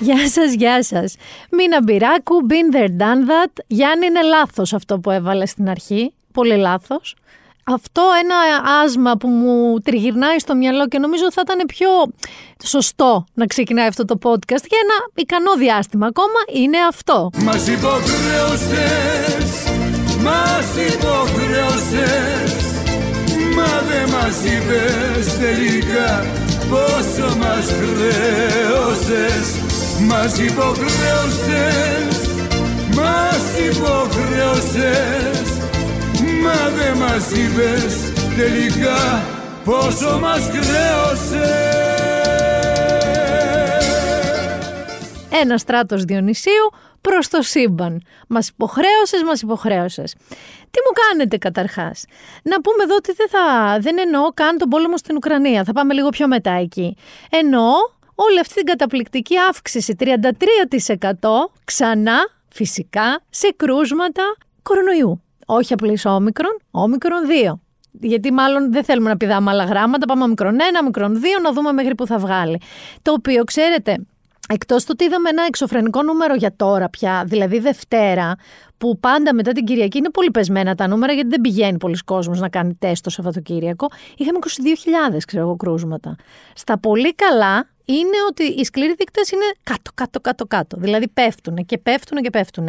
Γεια σας, γεια σας. Μίνα Μπυράκου, been there, done that. Γιάννη, είναι λάθος αυτό που έβαλες στην αρχή. Πολύ λάθος. Αυτό ένα άσμα που μου τριγυρνάει στο μυαλό και νομίζω θα ήταν πιο σωστό να ξεκινάει αυτό το podcast για ένα ικανό διάστημα ακόμα είναι αυτό. Μας υποχρέωσες, μας υποχρέωσες Μα δεν μας είπες τελικά πόσο μας χρέωσες μας υποχρέωσες, μας υποχρέωσες Μα δεν μας είπες τελικά πόσο μας χρέωσες Ένας στράτος Διονυσίου προς το σύμπαν. Μας υποχρέωσες, μας υποχρέωσες. Τι μου κάνετε καταρχάς; Να πούμε εδώ ότι δεν, θα, δεν εννοώ καν τον πόλεμο στην Ουκρανία. Θα πάμε λίγο πιο μετά εκεί. Εννοώ όλη αυτή την καταπληκτική αύξηση 33% ξανά φυσικά σε κρούσματα κορονοϊού. Όχι απλής όμικρον, όμικρον 2. Γιατί μάλλον δεν θέλουμε να πηδάμε άλλα γράμματα, πάμε μικρόν 1, μικρόν 2, να δούμε μέχρι που θα βγάλει. Το οποίο, ξέρετε, Εκτός του ότι είδαμε ένα εξωφρενικό νούμερο για τώρα πια, δηλαδή Δευτέρα, που πάντα μετά την Κυριακή είναι πολύ πεσμένα τα νούμερα γιατί δεν πηγαίνει πολλοί κόσμος να κάνει τεστ το Σαββατοκύριακο, είχαμε 22.000 ξέρω εγώ κρούσματα. Στα πολύ καλά είναι ότι οι σκληροί δείκτες είναι κάτω, κάτω, κάτω, κάτω. Δηλαδή πέφτουν και πέφτουν και πέφτουν.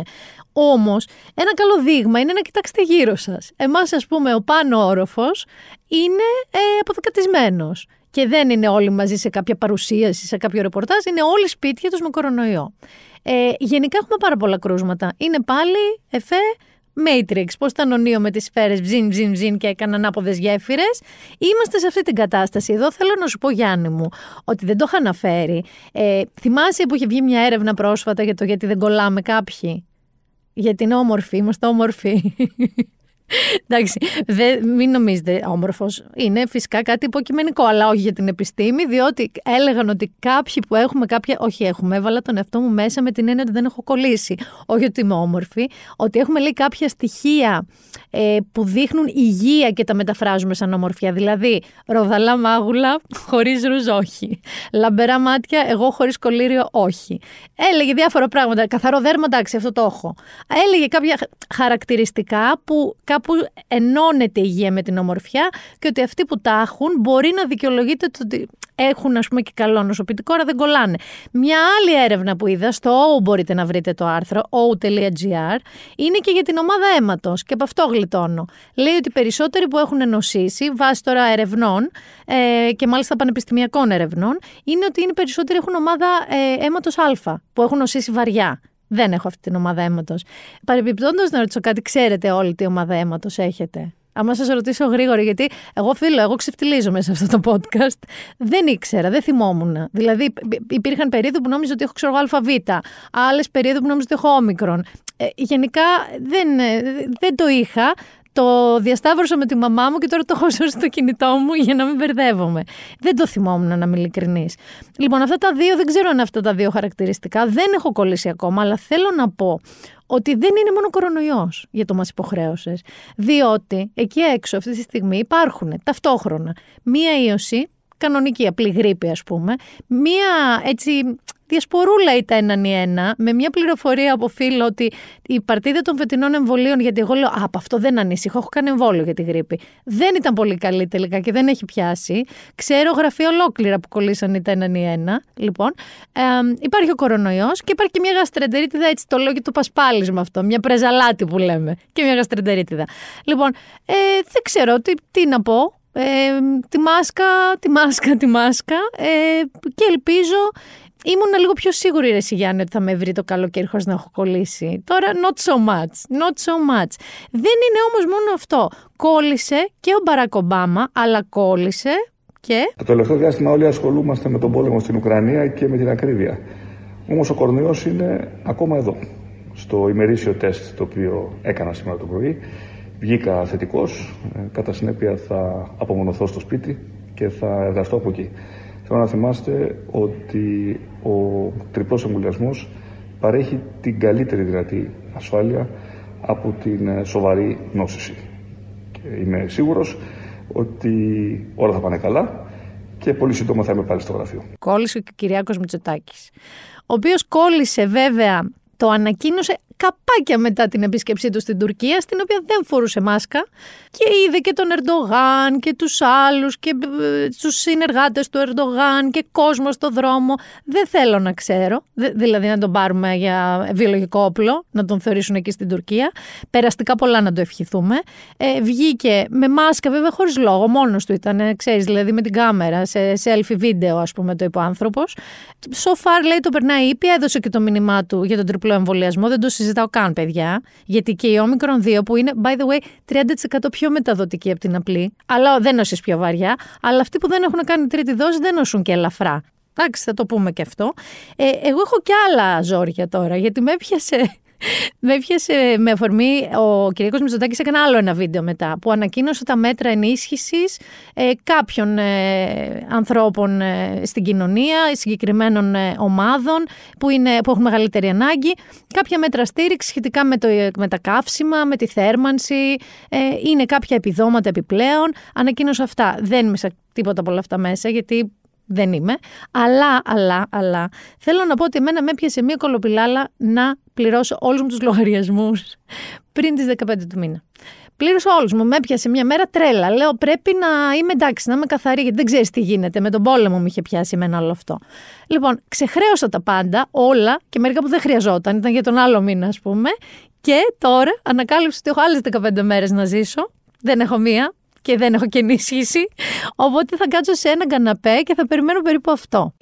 Όμως, ένα καλό δείγμα είναι να κοιτάξετε γύρω σας. Εμάς, ας πούμε, ο πάνω όροφος είναι ε, αποδεκατισμένο. Και δεν είναι όλοι μαζί σε κάποια παρουσίαση, σε κάποιο ρεπορτάζ, είναι όλοι σπίτια τους με κορονοϊό. Ε, γενικά έχουμε πάρα πολλά κρούσματα. Είναι πάλι εφέ Matrix, πώς ήταν ο Νίο με τις σφαίρες, βζιν, βζιν, βζιν και έκαναν άποδες γέφυρες. Είμαστε σε αυτή την κατάσταση. Εδώ θέλω να σου πω, Γιάννη μου, ότι δεν το είχα αναφέρει. Ε, θυμάσαι που είχε βγει μια έρευνα πρόσφατα για το γιατί δεν κολλάμε κάποιοι. Γιατί είναι όμορφοι, είμαστε όμορφοι. Εντάξει, δεν, μην νομίζετε όμορφος. Είναι φυσικά κάτι υποκειμενικό, αλλά όχι για την επιστήμη, διότι έλεγαν ότι κάποιοι που έχουμε κάποια. Όχι, έχουμε, έβαλα τον εαυτό μου μέσα με την έννοια ότι δεν έχω κολλήσει. Όχι ότι είμαι όμορφη, ότι έχουμε λέει κάποια στοιχεία ε, που δείχνουν υγεία και τα μεταφράζουμε σαν ομορφιά. Δηλαδή, ροδαλά μάγουλα, χωρίς ρουζ, όχι. Λαμπερά μάτια, εγώ χωρίς κολλήριο, όχι. Έλεγε διάφορα πράγματα. Καθαρό δέρμα, εντάξει, αυτό το έχω. Έλεγε κάποια χαρακτηριστικά που κάπου ενώνεται η υγεία με την ομορφιά και ότι αυτοί που τα έχουν μπορεί να δικαιολογείται το ότι έχουν ας πούμε και καλό νοσοποιητικό, αλλά δεν κολλάνε. Μια άλλη έρευνα που είδα, στο O μπορείτε να βρείτε το άρθρο, o.gr, είναι και για την ομάδα αίματος και από αυτό γλιτώνω. Λέει ότι οι περισσότεροι που έχουν νοσήσει, βάσει τώρα ερευνών ε, και μάλιστα πανεπιστημιακών ερευνών, είναι ότι είναι περισσότεροι έχουν ομάδα ε, αίματος α, που έχουν νοσήσει βαριά. Δεν έχω αυτή την ομάδα αίματος. Παρεμπιπτόντως να ρωτήσω κάτι, ξέρετε όλη τι ομάδα αίματος έχετε; Άμα σας ρωτήσω γρήγορα, γιατί εγώ φίλο, εγώ ξεφτιλίζω σε αυτό το podcast. Δεν ήξερα, δεν θυμόμουν. Δηλαδή, υπήρχαν περίοδοι που νόμιζα ότι έχω ξέρω ΑΒ, άλλες περίοδοι που νόμιζα ότι έχω όμικρον. Ε, γενικά δεν, ε, δεν το είχα το διασταύρωσα με τη μαμά μου και τώρα το έχω σώσει στο κινητό μου για να μην μπερδεύομαι. Δεν το θυμόμουν να είμαι ειλικρινής. Λοιπόν, αυτά τα δύο δεν ξέρω αν αυτά τα δύο χαρακτηριστικά δεν έχω κολλήσει ακόμα, αλλά θέλω να πω ότι δεν είναι μόνο κορονοϊός για το μας υποχρέωσες. Διότι εκεί έξω αυτή τη στιγμή υπάρχουν ταυτόχρονα μία ίωση κανονική, απλή γρήπη ας πούμε, μία έτσι διασπορούλα ήταν έναν ή ένα, με μια πληροφορία από φίλο ότι η παρτίδα των φετινών εμβολίων, γιατί εγώ λέω, Α, από αυτό δεν ανησυχώ, έχω κάνει εμβόλιο για τη γρήπη. Δεν ήταν πολύ καλή τελικά και δεν έχει πιάσει. Ξέρω γραφεία ολόκληρα που κολλήσαν ήταν έναν ή ένα. Λοιπόν, ε, υπάρχει ο κορονοϊός και υπάρχει και μια γαστρεντερίτιδα, έτσι το λέω και το πασπάλισμα αυτό. Μια πρεζαλάτη που λέμε. Και μια γαστρεντερίτιδα. Λοιπόν, ε, δεν ξέρω τι, τι να πω. Ε, τη μάσκα, τη μάσκα, τη μάσκα ε, και ελπίζω Ήμουν λίγο πιο σίγουρη, Ρε Γιάννη, ότι θα με βρει το καλοκαίρι χωρίς να έχω κολλήσει. Τώρα, not so much. Not so much. Δεν είναι όμως μόνο αυτό. Κόλλησε και ο Μπαράκ Ομπάμα, αλλά κόλλησε και... Το τελευταίο διάστημα όλοι ασχολούμαστε με τον πόλεμο στην Ουκρανία και με την ακρίβεια. Όμως ο κορονοϊός είναι ακόμα εδώ. Στο ημερήσιο τεστ το οποίο έκανα σήμερα το πρωί, βγήκα θετικός. Ε, κατά συνέπεια θα απομονωθώ στο σπίτι και θα εργαστώ από εκεί. Θέλω να θυμάστε ότι ο τριπλός εμβολιασμός παρέχει την καλύτερη δυνατή ασφάλεια από την ε, σοβαρή νόσηση. Και είμαι σίγουρος ότι όλα θα πάνε καλά και πολύ σύντομα θα είμαι πάλι στο γραφείο. Κόλλησε και ο Κυριάκος Μητσοτάκης, ο οποίος κόλλησε βέβαια το ανακοίνωσε καπάκια μετά την επίσκεψή του στην Τουρκία, στην οποία δεν φορούσε μάσκα και είδε και τον Ερντογάν και τους άλλους και ε, τους συνεργάτες του Ερντογάν και κόσμο στο δρόμο. Δεν θέλω να ξέρω, δηλαδή να τον πάρουμε για βιολογικό όπλο, να τον θεωρήσουν εκεί στην Τουρκία. Περαστικά πολλά να το ευχηθούμε. Ε, βγήκε με μάσκα, βέβαια χωρίς λόγο, μόνος του ήταν, ξέρεις, δηλαδή με την κάμερα, σε selfie βίντεο ας πούμε το είπε ο άνθρωπος. So far λέει το περνάει ήπια, έδωσε και το μήνυμά του για τον τριπλό εμβολιασμό, δεν το συζητάω καν, παιδιά. Γιατί και η Omicron 2, που είναι, by the way, 30% πιο μεταδοτική από την απλή, αλλά δεν νοσείς πιο βαριά, αλλά αυτοί που δεν έχουν κάνει τρίτη δόση δεν νοσούν και ελαφρά. Εντάξει, θα το πούμε και αυτό. Ε, εγώ έχω και άλλα ζόρια τώρα, γιατί με έπιασε με έπιασε με αφορμή ο Κυριακός Μητσοτάκης έκανε άλλο ένα βίντεο μετά που ανακοίνωσε τα μέτρα ενίσχυσης ε, κάποιων ε, ανθρώπων ε, στην κοινωνία, συγκεκριμένων ε, ομάδων που, είναι, που έχουν μεγαλύτερη ανάγκη. Κάποια μέτρα στήριξης σχετικά με, το, με τα καύσιμα, με τη θέρμανση, είναι κάποια επιδόματα επιπλέον. Ανακοίνωσε αυτά. Δεν είμαι τίποτα από όλα αυτά μέσα γιατί δεν είμαι. Αλλά, αλλά, αλλά, θέλω να πω ότι εμένα με έπιασε μία κολοπηλάλα να πληρώσω όλους μου τους λογαριασμούς πριν τις 15 του μήνα. Πλήρωσα όλους μου. Με έπιασε μια μέρα τρέλα. Λέω πρέπει να είμαι εντάξει, να είμαι καθαρή, γιατί δεν ξέρεις τι γίνεται. Με τον πόλεμο μου είχε πιάσει εμένα όλο αυτό. Λοιπόν, ξεχρέωσα τα πάντα, όλα και μερικά που δεν χρειαζόταν. Ήταν για τον άλλο μήνα, ας πούμε. Και τώρα ανακάλυψα ότι έχω άλλες 15 μέρες να ζήσω. Δεν έχω μία και δεν έχω και ενίσχυση. Οπότε θα κάτσω σε ένα καναπέ και θα περιμένω περίπου αυτό.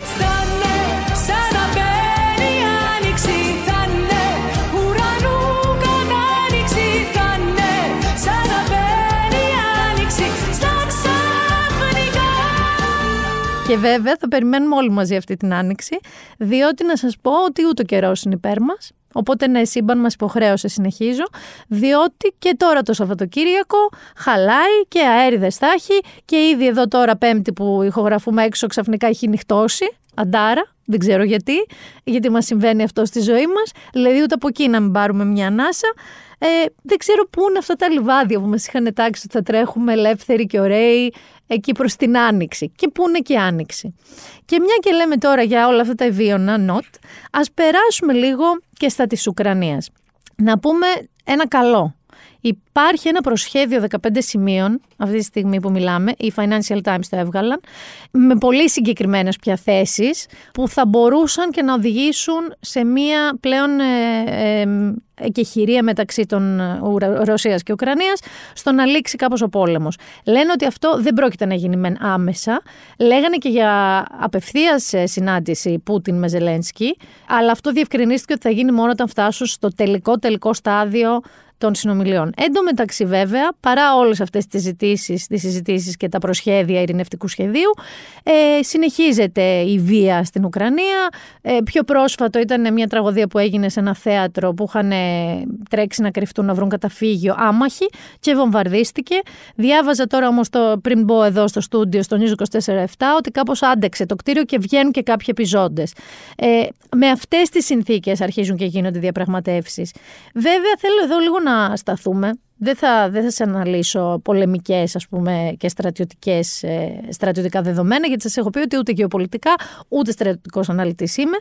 Και βέβαια θα περιμένουμε όλοι μαζί αυτή την άνοιξη, διότι να σας πω ότι ούτε ο καιρός είναι υπέρ μας. Οπότε ναι, σύμπαν μας υποχρέωσε, συνεχίζω, διότι και τώρα το Σαββατοκύριακο χαλάει και αέριδες θα έχει και ήδη εδώ τώρα πέμπτη που ηχογραφούμε έξω ξαφνικά έχει νυχτώσει, αντάρα, δεν ξέρω γιατί, γιατί μας συμβαίνει αυτό στη ζωή μας, δηλαδή ούτε από εκεί να μην πάρουμε μια ανάσα. Ε, δεν ξέρω πού είναι αυτά τα λιβάδια που μας είχαν τάξει ότι θα τρέχουμε ελεύθεροι και ωραίοι εκεί προς την Άνοιξη. Και πού είναι και η Άνοιξη. Και μια και λέμε τώρα για όλα αυτά τα ευίωνα, νοτ, ας περάσουμε λίγο και στα της Ουκρανίας. Να πούμε ένα καλό. Υπάρχει ένα προσχέδιο 15 σημείων, αυτή τη στιγμή που μιλάμε, οι Financial Times το έβγαλαν, με πολύ συγκεκριμένες πια θέσεις, που θα μπορούσαν και να οδηγήσουν σε μία πλέον ε, ε, εκεχηρία μεταξύ των ε, Ρωσίας και Ουκρανίας στο να λήξει κάπως ο πόλεμος. Λένε ότι αυτό δεν πρόκειται να γίνει μεν άμεσα. Λέγανε και για απευθείας ε, συνάντηση Πούτιν με Ζελένσκι, αλλά αυτό διευκρινίστηκε ότι θα γίνει μόνο όταν φτάσουν στο τελικό τελικό στάδιο των συνομιλιών. Εν τω μεταξύ, βέβαια, παρά όλες αυτές τις συζητήσει τις συζητήσεις και τα προσχέδια ειρηνευτικού σχεδίου, ε, συνεχίζεται η βία στην Ουκρανία. Ε, πιο πρόσφατο ήταν μια τραγωδία που έγινε σε ένα θέατρο που είχαν ε, τρέξει να κρυφτούν να βρουν καταφύγιο άμαχοι και βομβαρδίστηκε. Διάβαζα τώρα όμως πριν μπω εδώ στο στούντιο, στο News 24-7, ότι κάπως άντεξε το κτίριο και βγαίνουν και κάποιοι επιζώντες. Ε, με αυτές τις συνθήκες αρχίζουν και γίνονται διαπραγματεύσεις. Βέβαια, θέλω εδώ λίγο να σταθούμε. Δεν θα, δεν θα σε αναλύσω πολεμικές ας πούμε, και στρατιωτικές, ε, στρατιωτικά δεδομένα, γιατί σας έχω πει ότι ούτε γεωπολιτικά, ούτε στρατιωτικός αναλυτής είμαι.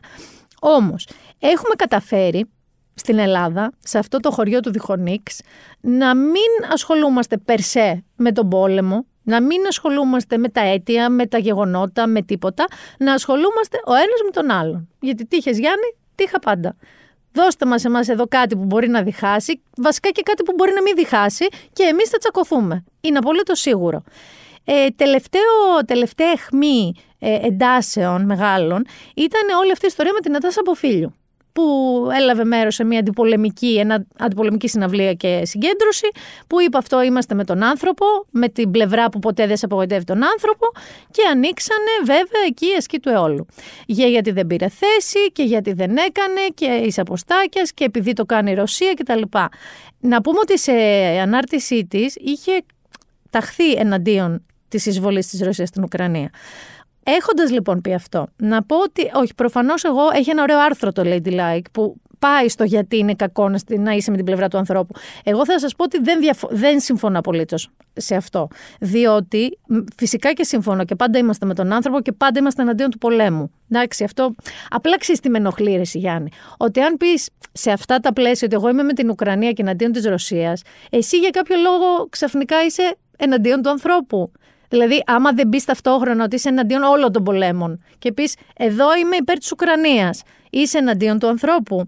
Όμως, έχουμε καταφέρει στην Ελλάδα, σε αυτό το χωριό του Διχονίξ, να μην ασχολούμαστε περσέ με τον πόλεμο, να μην ασχολούμαστε με τα αίτια, με τα γεγονότα, με τίποτα, να ασχολούμαστε ο ένας με τον άλλον. Γιατί τι είχες Γιάννη, τι είχα πάντα. Δώστε μας εμάς εδώ κάτι που μπορεί να διχάσει, βασικά και κάτι που μπορεί να μην διχάσει και εμείς θα τσακωθούμε. Είναι απολύτως σίγουρο. Ε, τελευταίο, τελευταία αιχμή ε, εντάσεων μεγάλων ήταν όλη αυτή η ιστορία με την Νατάσα Αποφίλιου που έλαβε μέρος σε μια αντιπολεμική, ένα, αντιπολεμική συναυλία και συγκέντρωση, που είπε αυτό είμαστε με τον άνθρωπο, με την πλευρά που ποτέ δεν σε απογοητεύει τον άνθρωπο και ανοίξανε βέβαια εκεί η ασκή του αιώλου. Για γιατί δεν πήρε θέση και γιατί δεν έκανε και εις αποστάκιας και επειδή το κάνει η Ρωσία κτλ. Να πούμε ότι σε ανάρτησή της είχε ταχθεί εναντίον της εισβολής της Ρωσίας στην Ουκρανία. Έχοντας λοιπόν πει αυτό, να πω ότι, όχι, προφανώς εγώ έχει ένα ωραίο άρθρο το Lady Like που πάει στο γιατί είναι κακό να είσαι με την πλευρά του ανθρώπου. Εγώ θα σας πω ότι δεν, διαφο- δεν συμφωνώ απολύτως σε αυτό. Διότι φυσικά και συμφωνώ και πάντα είμαστε με τον άνθρωπο και πάντα είμαστε εναντίον του πολέμου. Εντάξει, αυτό απλά ξέρεις τι με ενοχλεί, Γιάννη. Ότι αν πεις σε αυτά τα πλαίσια ότι εγώ είμαι με την Ουκρανία και εναντίον της Ρωσίας, εσύ για κάποιο λόγο ξαφνικά είσαι εναντίον του ανθρώπου. Δηλαδή, άμα δεν μπεις ταυτόχρονα ότι είσαι εναντίον όλων των πολέμων και πεις Εδώ είμαι υπέρ της Ουκρανίας, είσαι εναντίον του ανθρώπου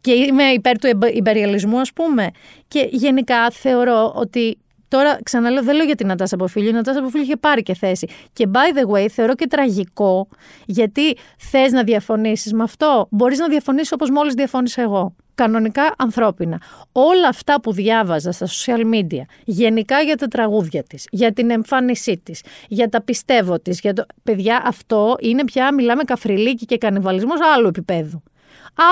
και είμαι υπέρ του υπεριαλισμού, ας πούμε. Και γενικά θεωρώ ότι Τώρα ξαναλέω, δεν λέω για την Νατάσα Αποφίλιο. Η Νατάσα Αποφίλιο είχε πάρει και θέση. Και by the way, θεωρώ και τραγικό, γιατί θες να διαφωνήσεις με αυτό. Μπορείς να διαφωνήσεις όπως μόλις διαφώνησα εγώ. Κανονικά ανθρώπινα. Όλα αυτά που διάβαζα στα social media, γενικά για τα τραγούδια της, για την εμφάνισή της, για τα πιστεύω της, για το. Παιδιά, αυτό είναι πια, μιλάμε καφριλίκι και κανιβαλισμός άλλου επίπεδου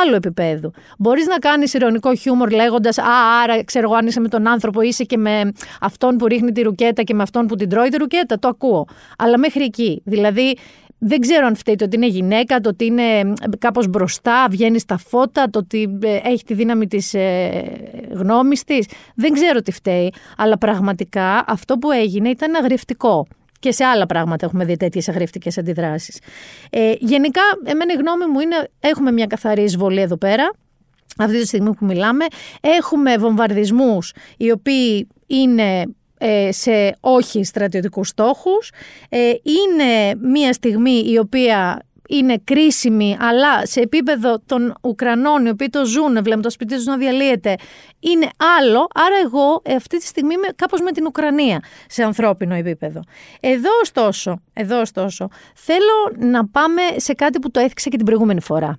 άλλο επίπεδο. Μπορείς να κάνεις ηρωνικό χιούμορ λέγοντας Α, άρα ξέρω εγώ, αν είσαι με τον άνθρωπο, είσαι και με αυτόν που ρίχνει τη ρουκέτα και με αυτόν που την τρώει τη ρουκέτα. Το ακούω. Αλλά μέχρι εκεί. Δηλαδή, δεν ξέρω αν φταίει το ότι είναι γυναίκα, το ότι είναι κάπως μπροστά, βγαίνει στα φώτα, το ότι ε, έχει τη δύναμη της ε, γνώμης της. Δεν ξέρω τι φταίει, αλλά πραγματικά αυτό που έγινε ήταν αγριευτικό. Και σε άλλα πράγματα έχουμε δει τέτοιες αγρифτικέ αντιδράσεις. Ε, γενικά, εμένα η γνώμη μου είναι: έχουμε μια καθαρή εισβολή εδώ πέρα. Αυτή τη στιγμή που μιλάμε, έχουμε βομβαρδισμούς οι οποίοι είναι ε, σε όχι στρατιωτικούς στόχους. Ε, είναι μια στιγμή η οποία είναι κρίσιμη, αλλά σε επίπεδο των Ουκρανών, οι οποίοι το ζουν, βλέπουν το σπίτι τους να διαλύεται, είναι άλλο. Άρα, εγώ ε, αυτή τη στιγμή είμαι κάπως με την Ουκρανία σε ανθρώπινο επίπεδο. Εδώ, ωστόσο, εδώ, ωστόσο, θέλω να πάμε σε κάτι που το έθιξα και την προηγούμενη φορά.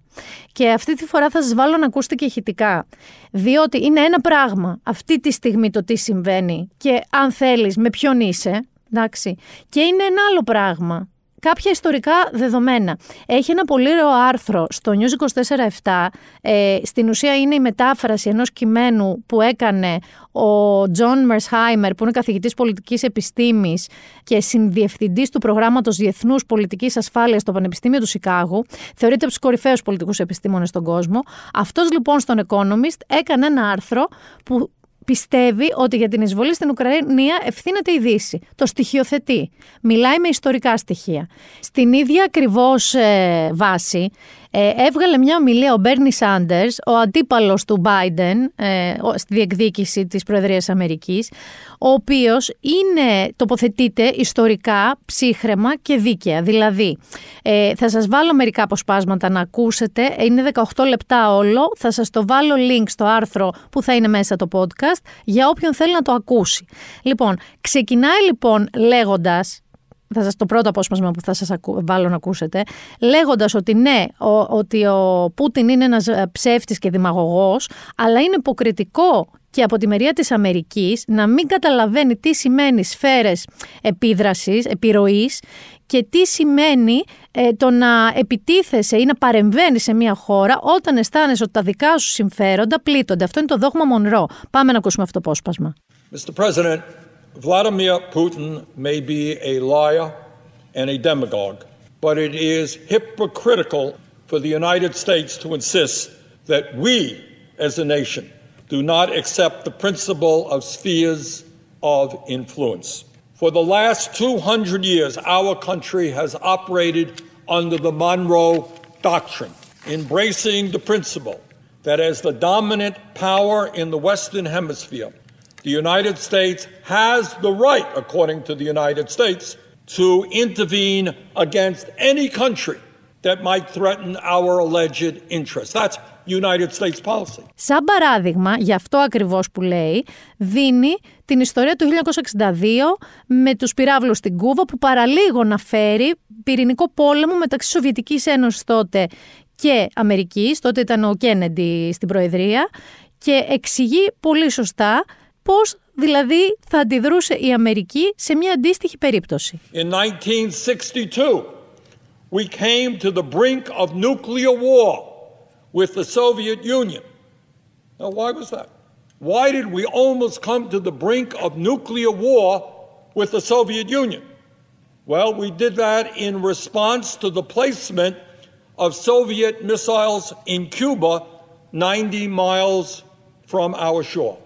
Και αυτή τη φορά θα σας βάλω να ακούσετε και ηχητικά. Διότι είναι ένα πράγμα αυτή τη στιγμή το τι συμβαίνει και αν θέλεις με ποιον είσαι. Εντάξει. Και είναι ένα άλλο πράγμα κάποια ιστορικά δεδομένα. Έχει ένα πολύ ωραίο άρθρο στο News 24-7. Ε, στην ουσία είναι η μετάφραση ενός κειμένου που έκανε ο Τζον Μερσχάιμερ, που είναι καθηγητής πολιτικής επιστήμης και συνδιευθυντής του προγράμματος Διεθνούς Πολιτικής Ασφάλειας στο Πανεπιστήμιο του Σικάγου. Θεωρείται από τους κορυφαίους πολιτικούς επιστήμονες στον κόσμο. Αυτός λοιπόν στον Economist έκανε ένα άρθρο που πιστεύει ότι για την εισβολή στην Ουκρανία ευθύνεται η Δύση. Το στοιχειοθετεί. Μιλάει με ιστορικά στοιχεία. Στην ίδια ακριβώς ε, βάση ε, έβγαλε μια ομιλία ο Μπέρνι Σάντερς, ο αντίπαλος του Biden ε, στη διεκδίκηση της Προεδρίας Αμερικής, ο οποίος είναι, τοποθετείται ιστορικά, ψύχρεμα και δίκαια. Δηλαδή, ε, θα σας βάλω μερικά αποσπάσματα να ακούσετε. Είναι 18 λεπτά όλο. Θα σας το βάλω link στο άρθρο που θα είναι μέσα το podcast για όποιον θέλει να το ακούσει. Λοιπόν, ξεκινάει λοιπόν λέγοντας θα σας το πρώτο απόσπασμα που θα σας βάλω να ακούσετε, λέγοντας ότι ναι, ότι ο Πούτιν είναι ένας ε, ψεύτης και δημαγωγός, αλλά είναι υποκριτικό και από τη μεριά της Αμερικής να μην καταλαβαίνει τι σημαίνει σφαίρες επίδρασης, επιρροής και τι σημαίνει ε, το να επιτίθεσαι ή να παρεμβαίνεις σε μια χώρα όταν αισθάνεσαι ότι τα δικά σου συμφέροντα πλήττονται. Αυτό είναι το δόγμα Μονρό. Πάμε να ακούσουμε αυτό το απόσπασμα. Mr. President, Vladimir Putin may be a liar and a demagogue, but it is hypocritical for the United States to insist that we, as a nation, do not accept the principle of spheres of influence. For the last 200 years, our country has operated under the Monroe Doctrine, embracing the principle that as the dominant power in the Western Hemisphere, The United States has the right, according to the United States, to intervene against any country that might threaten our alleged interests. That's United States policy. Σαν παράδειγμα, γι' αυτό ακριβώς που λέει, δίνει την ιστορία του 1962 με τους πυράβλους στην Κούβα που παραλίγο να φέρει πυρηνικό πόλεμο μεταξύ Σοβιετικής Ένωσης τότε και Αμερικής, τότε ήταν ο Κένεντι στην Προεδρία και εξηγεί πολύ σωστά πώς δηλαδή θα αντιδρούσε η Αμερική σε μια αντίστοιχη περίπτωση. In 1962, we came to the brink of nuclear war with the Soviet Union. Now, why was that? Why did we almost come to the brink of nuclear war with the Soviet Union? Well, we did that in response to the placement of Soviet missiles in Cuba 90 miles from our shore.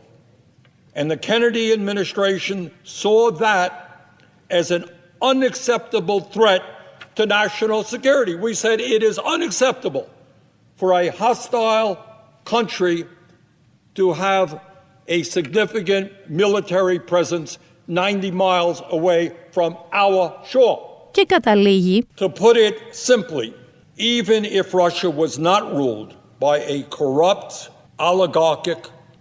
And the Kennedy administration saw that as an unacceptable threat to national security. We said it is unacceptable for a hostile country to have a significant military presence 90 miles away from our shore. Και καταλήγει. To put it simply, even if Russia was not ruled by a corrupt, oligarchic,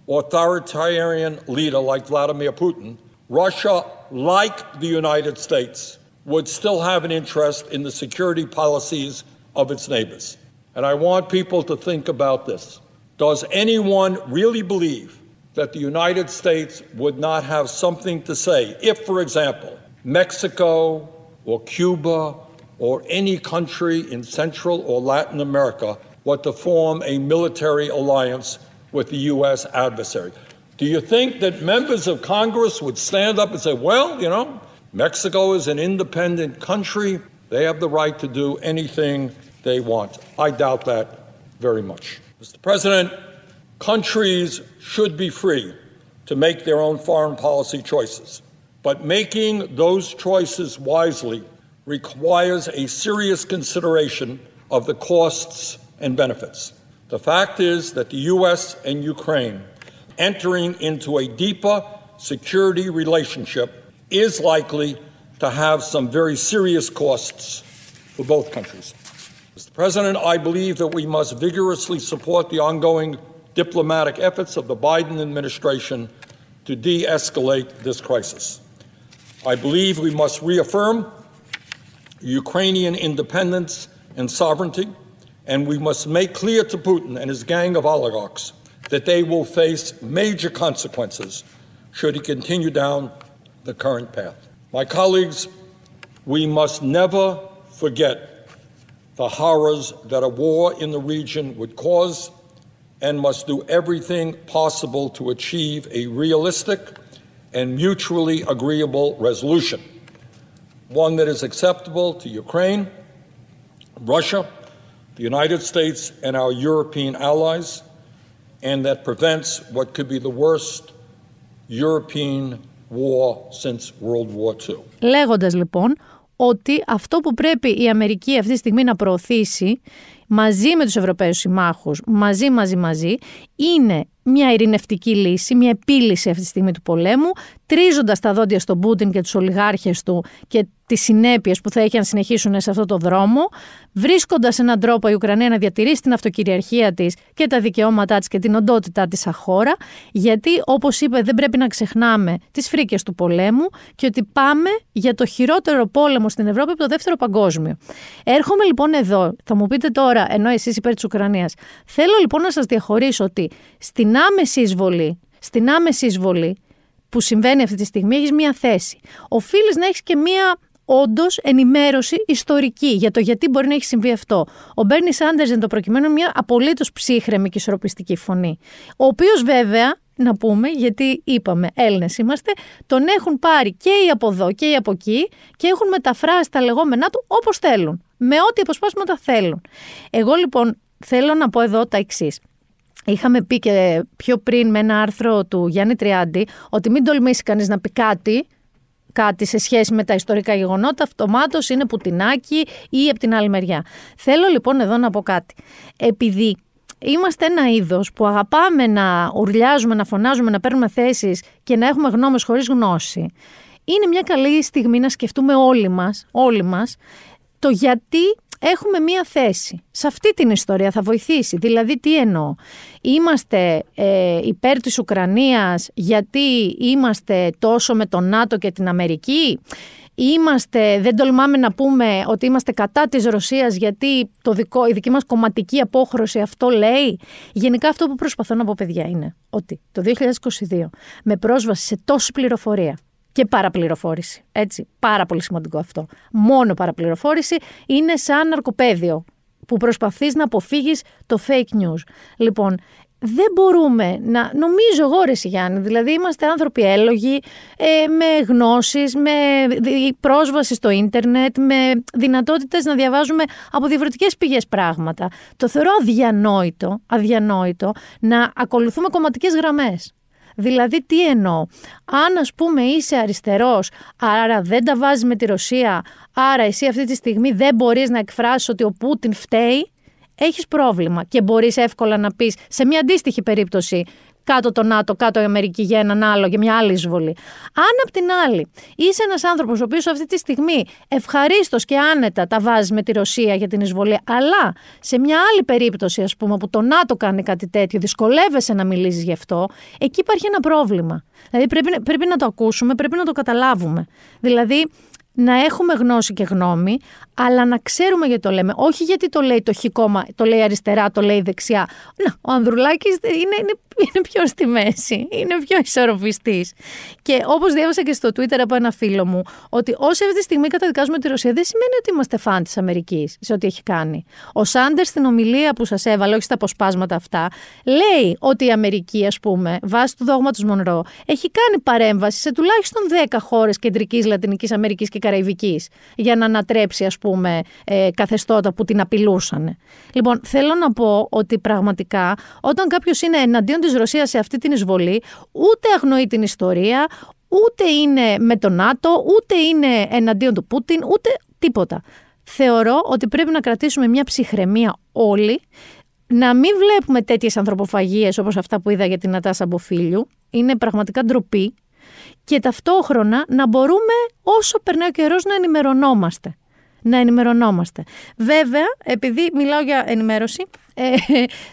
authoritarian leader like Vladimir Putin, Russia, like the United States, would still have an interest in the security policies of its neighbors. And I want people to think about this. Does anyone really believe that the United States would not have something to say if, for example, Mexico or Cuba or any country in Central or Latin America were to form a military alliance with the U.S. adversary? Do you think that members of Congress would stand up and say, well, you know, Mexico is an independent country. They have the right to do anything they want. I doubt that very much. Mr. President, countries should be free to make their own foreign policy choices, but making those choices wisely requires a serious consideration of the costs and benefits. The fact is that the U.S. and Ukraine entering into a deeper security relationship is likely to have some very serious costs for both countries. Mr. President, I believe that we must vigorously support the ongoing diplomatic efforts of the Biden administration to de escalate this crisis. I believe we must reaffirm Ukrainian independence and sovereignty, and we must make clear to Putin and his gang of oligarchs that they will face major consequences should he continue down the current path. My colleagues, we must never forget the horrors that a war in the region would cause and must do everything possible to achieve a realistic and mutually agreeable resolution, one that is acceptable to Ukraine, Russia, the United States, and our European allies, and that prevents what could be the worst European war since World War II. Λέγοντας λοιπόν ότι αυτό που πρέπει η Αμερική αυτή τη στιγμή να προωθήσει μαζί με τους Ευρωπαίους συμμάχους, μαζί, μαζί, μαζί, είναι μια ειρηνευτική λύση, μια επίλυση αυτή τη στιγμή του πολέμου, τρίζοντας τα δόντια στον Πούτιν και τους ολιγάρχες του και τις συνέπειες που θα έχει αν συνεχίσουν σε αυτό το δρόμο, βρίσκοντας έναν τρόπο η Ουκρανία να διατηρήσει την αυτοκυριαρχία της και τα δικαιώματά της και την οντότητά της σαν χώρα, γιατί όπως είπε δεν πρέπει να ξεχνάμε τις φρίκες του πολέμου και ότι πάμε για το χειρότερο πόλεμο στην Ευρώπη από το δεύτερο παγκόσμιο. Έρχομαι λοιπόν εδώ, θα μου πείτε τώρα, ενώ εσείς υπέρ της Ουκρανίας, θέλω λοιπόν να σας διαχωρίσω ότι στην άμεση εισβολή, στην άμεση εισβολή που συμβαίνει αυτή τη στιγμή, έχεις μία θέση. Οφείλεις να έχεις και μία όντως ενημέρωση ιστορική για το γιατί μπορεί να έχει συμβεί αυτό. Ο Μπέρνι Σάντερς, το προκειμένου, μια απολύτως ψύχρεμη και ισορροπιστική φωνή. Ο οποίος βέβαια, να πούμε, γιατί είπαμε Έλληνες είμαστε, τον έχουν πάρει και οι από εδώ και οι από εκεί και έχουν μεταφράσει τα λεγόμενά του όπως θέλουν. Με ό,τι αποσπάσματα θέλουν. Εγώ λοιπόν θέλω να πω εδώ τα εξής. Είχαμε πει και πιο πριν με ένα άρθρο του Γιάννη Τριάντη ότι μην τολμήσει κανείς να πει κάτι κάτι σε σχέση με τα ιστορικά γεγονότα, αυτομάτως είναι πουτινάκι ή από την άλλη μεριά. Θέλω λοιπόν εδώ να πω κάτι. Επειδή είμαστε ένα είδος που αγαπάμε να ουρλιάζουμε, να φωνάζουμε, να παίρνουμε θέσεις και να έχουμε γνώμες χωρίς γνώση, είναι μια καλή στιγμή να σκεφτούμε όλοι μας, όλοι μας, το γιατί έχουμε μία θέση. Σε αυτή την ιστορία θα βοηθήσει. Δηλαδή τι εννοώ; Είμαστε ε, υπέρ της Ουκρανίας γιατί είμαστε τόσο με τον ΝΑΤΟ και την Αμερική; Είμαστε, δεν τολμάμε να πούμε ότι είμαστε κατά της Ρωσίας γιατί το δικό, η δική μας κομματική απόχρωση αυτό λέει; Γενικά αυτό που προσπαθώ να πω παιδιά είναι ότι το 2022 με πρόσβαση σε τόση πληροφορία και παραπληροφόρηση. Έτσι, πάρα πολύ σημαντικό αυτό. Μόνο παραπληροφόρηση είναι σαν ναρκοπαίδιο που προσπαθείς να αποφύγεις το fake news. Λοιπόν, δεν μπορούμε να. Νομίζω εγώ, Ρε Γιάννη, δηλαδή είμαστε άνθρωποι έλογοι, ε, με γνώσεις, με πρόσβαση στο ίντερνετ, με δυνατότητες να διαβάζουμε από διαφορετικές πηγές πράγματα. Το θεωρώ αδιανόητο, αδιανόητο να ακολουθούμε κομματικές γραμμές. Δηλαδή τι εννοώ; Αν ας πούμε είσαι αριστερός, άρα δεν τα βάζεις με τη Ρωσία, άρα εσύ αυτή τη στιγμή δεν μπορείς να εκφράσεις ότι ο Πούτιν φταίει, έχεις πρόβλημα και μπορείς εύκολα να πεις σε μια αντίστοιχη περίπτωση κάτω το ΝΑΤΟ, κάτω η Αμερική για έναν άλλο, για μια άλλη εισβολή. Αν απ' την άλλη είσαι ένας άνθρωπος ο οποίος αυτή τη στιγμή ευχαρίστως και άνετα τα βάζει με τη Ρωσία για την εισβολή, αλλά σε μια άλλη περίπτωση, ας πούμε, που το ΝΑΤΟ κάνει κάτι τέτοιο, δυσκολεύεσαι να μιλήσεις γι' αυτό, εκεί υπάρχει ένα πρόβλημα. Δηλαδή πρέπει, πρέπει να το ακούσουμε, πρέπει να το καταλάβουμε. Δηλαδή, να έχουμε γνώση και γνώμη, αλλά να ξέρουμε γιατί το λέμε. Όχι γιατί το λέει το χ το λέει αριστερά, το λέει δεξιά. Να, ο Ανδρουλάκης είναι, είναι, είναι πιο στη μέση, είναι πιο ισορροπιστής. Και όπως διάβασα και στο Twitter από ένα φίλο μου, ότι όσοι αυτή τη στιγμή καταδικάζουμε τη Ρωσία, δεν σημαίνει ότι είμαστε φαν της Αμερικής σε ό,τι έχει κάνει. Ο Σάντερς στην ομιλία που σας έβαλε, όχι στα αποσπάσματα αυτά, λέει ότι η Αμερική, ας πούμε, βάσει του δόγματο Μονρό, έχει κάνει παρέμβαση σε τουλάχιστον 10 χώρες κεντρικής Λατινικής Αμερικής και Καραϊβικής για να ανατρέψει, ας πούμε, ε, καθεστώτα που την απειλούσαν. Λοιπόν, θέλω να πω ότι πραγματικά όταν κάποιος είναι εναντίον της Ρωσίας σε αυτή την εισβολή, ούτε αγνοεί την ιστορία, ούτε είναι με τον ΝΑΤΟ, ούτε είναι εναντίον του Πούτιν, ούτε τίποτα. Θεωρώ ότι πρέπει να κρατήσουμε μια ψυχραιμία όλοι, να μην βλέπουμε τέτοιες ανθρωποφαγίες όπως αυτά που είδα για την Νατάσα Μποφίλιου. Είναι πραγματικά ντροπή. Και ταυτόχρονα να μπορούμε όσο περνάει ο καιρός να ενημερωνόμαστε να ενημερωνόμαστε. Βέβαια, επειδή μιλάω για ενημέρωση, ε,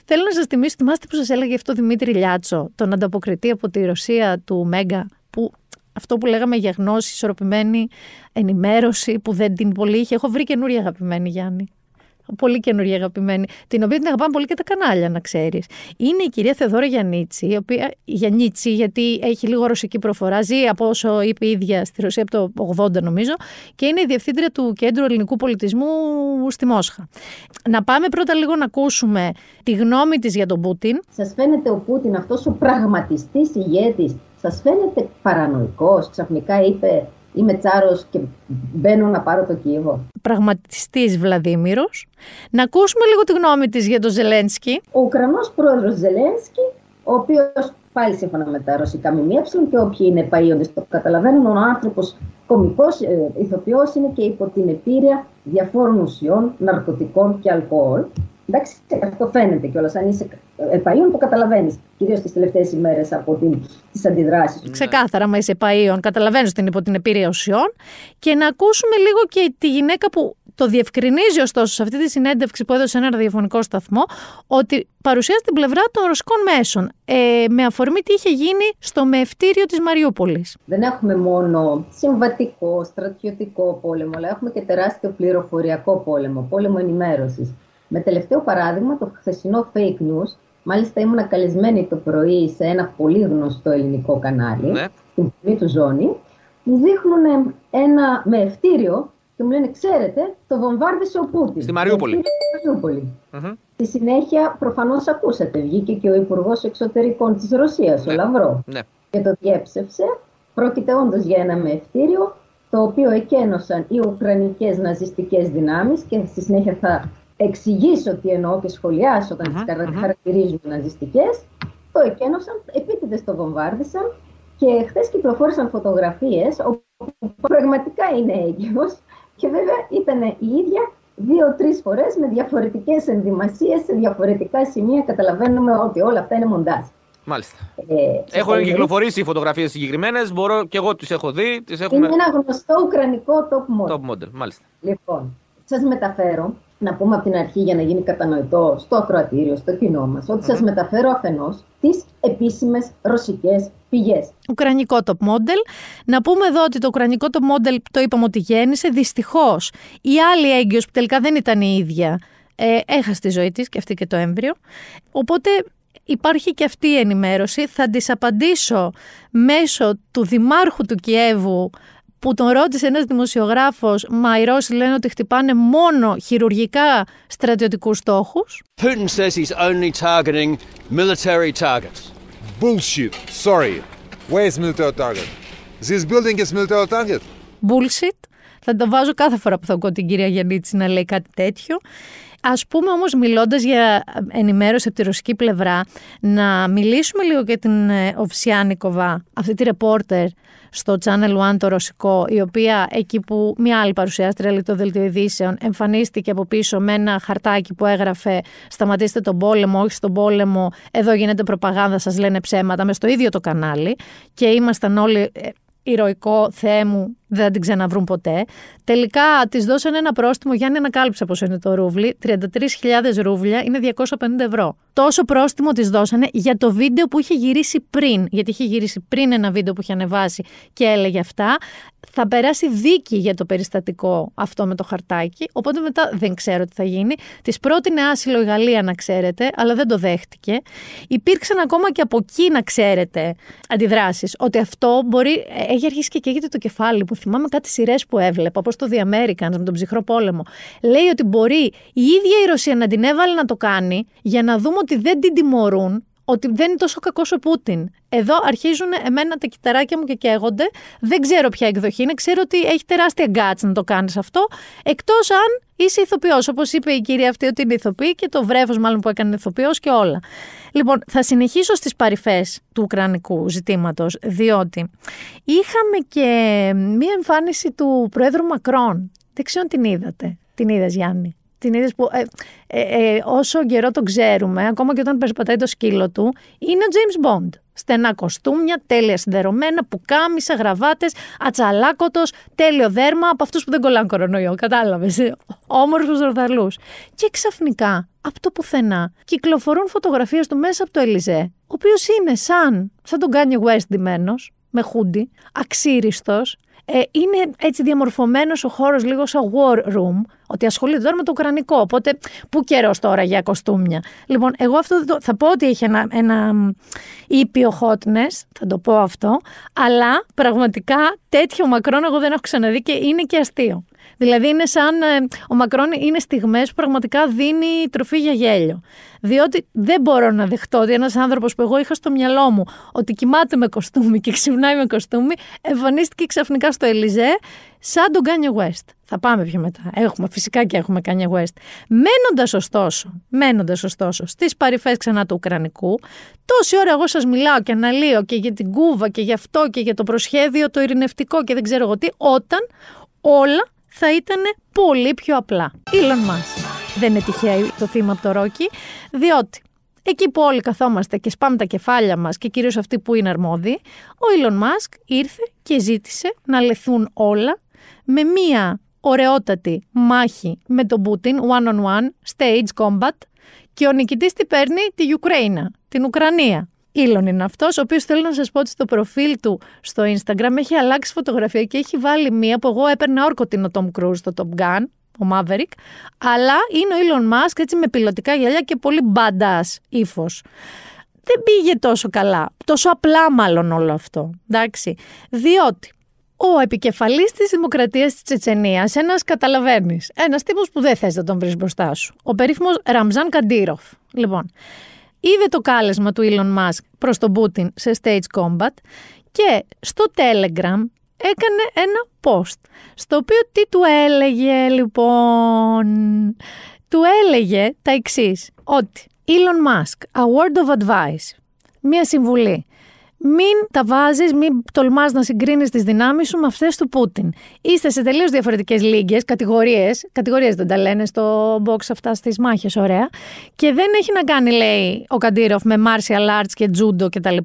θέλω να σας θυμίσω, θυμάστε που σας έλεγε αυτό Δημήτρη Λιάτσο, τον ανταποκριτή από τη Ρωσία του Μέγκα, που αυτό που λέγαμε για γνώση, ισορροπημένη ενημέρωση, που δεν την πολύ είχε. Έχω βρει καινούρια αγαπημένη, Γιάννη πολύ καινούργια αγαπημένη, την οποία την αγαπάμε πολύ και τα κανάλια, να ξέρεις. Είναι η κυρία Θεοδόρα Γιαννίτσι, η οποία, Γιαννίτσι, γιατί έχει λίγο ρωσική προφορά, ζει από όσο είπε η ίδια στη Ρωσία από το 80 νομίζω, και είναι η διευθύντρια του Κέντρου Ελληνικού Πολιτισμού στη Μόσχα. Να πάμε πρώτα λίγο να ακούσουμε τη γνώμη της για τον Πούτιν. Σας φαίνεται ο Πούτιν αυτός ο πραγματιστής ηγέτης, σας φαίνεται παρανοϊκός, ξαφνικά είπε είμαι τσάρος και μπαίνω να πάρω το Κίεβο. Πραγματιστής Βλαδίμηρος. Να ακούσουμε λίγο τη γνώμη της για τον Ζελένσκι. Ο Ουκρανός πρόεδρος Ζελένσκι, ο οποίος πάλι σύμφωνα με τα ρωσικά ΜΜΕ και όποιοι είναι παίοντε το καταλαβαίνουν, ο άνθρωπος κομικός ε, ηθοποιός είναι και υπό την επίρρεια διαφόρων ουσιών, ναρκωτικών και αλκοόλ. Εντάξει, αυτό φαίνεται κιόλας. Αν είσαι επαείων, το καταλαβαίνεις. Κυρίως τις τελευταίες ημέρες από τις αντιδράσεις. Ξεκάθαρα, μα είσαι επαείων, καταλαβαίνεις ότι είναι υπό την επίρρεια ουσιών. Και να ακούσουμε λίγο και τη γυναίκα που το διευκρινίζει ωστόσο σε αυτή τη συνέντευξη που έδωσε σε ένα ραδιοφωνικό σταθμό ότι παρουσιάζει την πλευρά των ρωσικών μέσων ε, με αφορμή τι είχε γίνει στο μεευτήριο της Μαριούπολης. Δεν έχουμε μόνο συμβατικό, στρατιωτικό πόλεμο, αλλά έχουμε και τεράστιο πληροφοριακό πόλεμο, πόλεμο ενημέρωσης. Με τελευταίο παράδειγμα το χθεσινό fake news, μάλιστα ήμουν καλεσμένη το πρωί σε ένα πολύ γνωστό ελληνικό κανάλι, ναι. στην πρωί του ζώνη, μου δείχνουν ένα μεευτήριο και μου λένε, ξέρετε, το βομβάρδισε ο Πούτιν. Στη Μαριούπολη. Στη Μαριούπολη. Στη συνέχεια, προφανώς ακούσατε, βγήκε και ο Υπουργός Εξωτερικών της Ρωσίας, ο ναι. Λαυρό. Ναι. Και το διέψευσε. Πρόκειται όντως για ένα μεευτήριο, το οποίο εκένωσαν οι Ουκρανικές ναζιστικές δυνάμεις και στη συνέχεια θα εξηγήσω τι εννοώ και σχολιάσω όταν uh-huh, τις χαρακτηρίζουν uh-huh. ναζιστικές, το εκένωσαν, επίτηδε το βομβάρδισαν και χθε κυκλοφόρησαν φωτογραφίες όπου πραγματικά είναι έγκυος και βέβαια ήταν η ίδια δύο-τρει φορέ με διαφορετικέ ενδυμασίε σε διαφορετικά σημεία. Καταλαβαίνουμε ότι όλα αυτά είναι μοντάζ. Μάλιστα. Ε, Έχουν κυκλοφορήσει οι φωτογραφίε συγκεκριμένε. Μπορώ και εγώ τι έχω δει. Τις έχουμε... Είναι ένα γνωστό ουκρανικό top model. Top model, μάλιστα. Λοιπόν, σα μεταφέρω να πούμε από την αρχή για να γίνει κατανοητός στο ακροατήριο, στο κοινό μας, ότι σας μεταφέρω αφενός τις επίσημες ρωσικές πηγές. Ουκρανικό top model. Να πούμε εδώ ότι το ουκρανικό top model το είπαμε ότι γέννησε. Δυστυχώς η άλλη έγκυος που τελικά δεν ήταν η ίδια, ε, έχασε τη ζωή της και αυτή και το έμβριο. Οπότε υπάρχει και αυτή η ενημέρωση. Θα της απαντήσω μέσω του Δημάρχου του Κιέβου που τον ρώτησε ένας δημοσιογράφος, μα οι Ρώσοι λένε ότι χτυπάνε μόνο χειρουργικά στρατιωτικούς στόχους. Putin says he's only targeting military targets. Bullshit. Sorry. Where is military target? This building is military target; Bullshit. Θα το βάζω κάθε φορά που θα ακούω την κυρία Γιαννίτση να λέει κάτι τέτοιο. Ας πούμε όμως μιλώντας για ενημέρωση από τη ρωσική πλευρά, να μιλήσουμε λίγο για την Οβσιάνικοβα, αυτή τη ρεπόρτερ στο Channel One το ρωσικό, η οποία εκεί που μια άλλη παρουσιάστρια λέει το δελτίο ειδήσεων εμφανίστηκε από πίσω με ένα χαρτάκι που έγραφε «Σταματήστε τον πόλεμο, όχι στον πόλεμο, εδώ γίνεται προπαγάνδα, σας λένε ψέματα» μες στο ίδιο το κανάλι. Και ήμασταν όλοι ηρωικό Θεέ μου, δεν θα την ξαναβρούν ποτέ. Τελικά της δώσανε ένα πρόστιμο, Γιάννη ανακάλυψε πόσο είναι το ρούβλι, 33.000 ρούβλια είναι 250 ευρώ. Τόσο πρόστιμο της δώσανε για το βίντεο που είχε γυρίσει πριν, γιατί είχε γυρίσει πριν ένα βίντεο που είχε ανεβάσει και έλεγε αυτά. Θα περάσει δίκη για το περιστατικό αυτό με το χαρτάκι, οπότε μετά δεν ξέρω τι θα γίνει. Της πρότεινε άσυλο η Γαλλία να ξέρετε, αλλά δεν το δέχτηκε. Υπήρξαν ακόμα και από εκεί να ξέρετε αντιδράσεις, ότι αυτό μπορεί, έχει αρχίσει και καίγεται το κεφάλι που θυμάμαι κάτι σειρές που έβλεπα, όπως το The Americans με τον ψυχρό πόλεμο. Λέει ότι μπορεί η ίδια η Ρωσία να την έβαλε να το κάνει για να δούμε ότι δεν την τιμωρούν, ότι δεν είναι τόσο κακός ο Πούτιν. Εδώ αρχίζουν εμένα τα κυταράκια μου και καίγονται. Δεν ξέρω ποια εκδοχή είναι. Ξέρω ότι έχει τεράστια γκάτς να το κάνεις αυτό. Εκτός αν είσαι ηθοποιός. Όπως είπε η κυρία αυτή ότι είναι ηθοποιή και το βρέφος μάλλον που έκανε ηθοποιός και όλα. Λοιπόν, θα συνεχίσω στις παρυφές του Ουκρανικού ζητήματος, διότι είχαμε και μία εμφάνιση του Προέδρου Μακρόν. Δεν ξέρω αν την είδατε. Την είδες, Γιάννη; Την είδε που. Ε, ε, ε, όσο καιρό τον ξέρουμε, ακόμα και όταν περπατάει το σκύλο του, είναι ο James Bond. Στενά κοστούμια, τέλεια συνδερωμένα, πουκάμισα, γραβάτες, ατσαλάκωτος, τέλειο δέρμα από αυτούς που δεν κολλάνε κορονοϊό. Κατάλαβες. Όμορφους ροδαλού. Και ξαφνικά, από το πουθενά, κυκλοφορούν φωτογραφίες του μέσα από το Ελιζέ, ο οποίος είναι σαν, σαν τον Κάνι West ντυμένος, με χούντι, αξίριστος, ε, είναι έτσι διαμορφωμένος ο χώρος λίγο σαν war room, ότι ασχολείται τώρα με το ουκρανικό. Οπότε, πού καιρός τώρα για κοστούμια. Λοιπόν, εγώ αυτό θα πω ότι έχει ένα, ένα ήπιο hotness, θα το πω αυτό, αλλά πραγματικά τέτοιο μακρόν εγώ δεν έχω ξαναδεί και είναι και αστείο. Δηλαδή είναι σαν ε, ο Μακρόν είναι στιγμές που πραγματικά δίνει τροφή για γέλιο. Διότι δεν μπορώ να δεχτώ ότι ένας άνθρωπος που εγώ είχα στο μυαλό μου ότι κοιμάται με κοστούμι και ξυπνάει με κοστούμι εμφανίστηκε ξαφνικά στο Ελιζέ σαν τον Kanye West. Θα πάμε πιο μετά. Έχουμε, φυσικά και έχουμε Kanye West. Μένοντας ωστόσο, μένοντας ωστόσο στις παρυφές ξανά του Ουκρανικού, τόση ώρα εγώ σας μιλάω και αναλύω και για την Κούβα και για αυτό και για το προσχέδιο το ειρηνευτικό και δεν ξέρω εγώ τι, όταν όλα θα ήταν πολύ πιο απλά. Elon Musk. Δεν είναι τυχαίο το θύμα από το Ρόκι, διότι εκεί που όλοι καθόμαστε και σπάμε τα κεφάλια μας και κυρίως αυτοί που είναι αρμόδιοι, ο Elon Musk ήρθε και ζήτησε να λεθούν όλα με μία ωραιότατη μάχη με τον Πούτιν, one-on-one, stage combat, και ο νικητής τι παίρνει, τη Ουκραίνα, την Ουκρανία. Ήλον είναι αυτός, ο οποίος θέλω να σας πω ότι στο προφίλ του στο Instagram έχει αλλάξει φωτογραφία και έχει βάλει μία που εγώ έπαιρνα όρκο την ο Tom Cruise στο Top Gun, ο Maverick, αλλά είναι ο Elon Musk έτσι με πιλωτικά γυαλιά και πολύ badass ύφος. Δεν πήγε τόσο καλά, τόσο απλά μάλλον όλο αυτό, εντάξει, διότι ο επικεφαλής της Δημοκρατίας της Τσετσενίας, ένας καταλαβαίνεις, ένας τύπος που δεν θες να τον βρεις μπροστά σου, ο περίφημος Ραμζάν Καντήροφ. Λοιπόν, είδε το κάλεσμα του Elon Musk προς τον Πούτιν σε stage combat και στο Telegram έκανε ένα post, στο οποίο τι του έλεγε λοιπόν, του έλεγε τα εξής, ότι Elon Musk, a word of advice, μία συμβουλή, μην τα βάζεις, μην τολμάς να συγκρίνεις τις δυνάμεις σου με αυτές του Πούτιν. Είστε σε τελείως διαφορετικές λίγε, κατηγορίες. Κατηγορίες δεν τα λένε στο box αυτά στις μάχες, ωραία. Και δεν έχει να κάνει, λέει ο Καντήροφ, με martial arts και judo κτλ.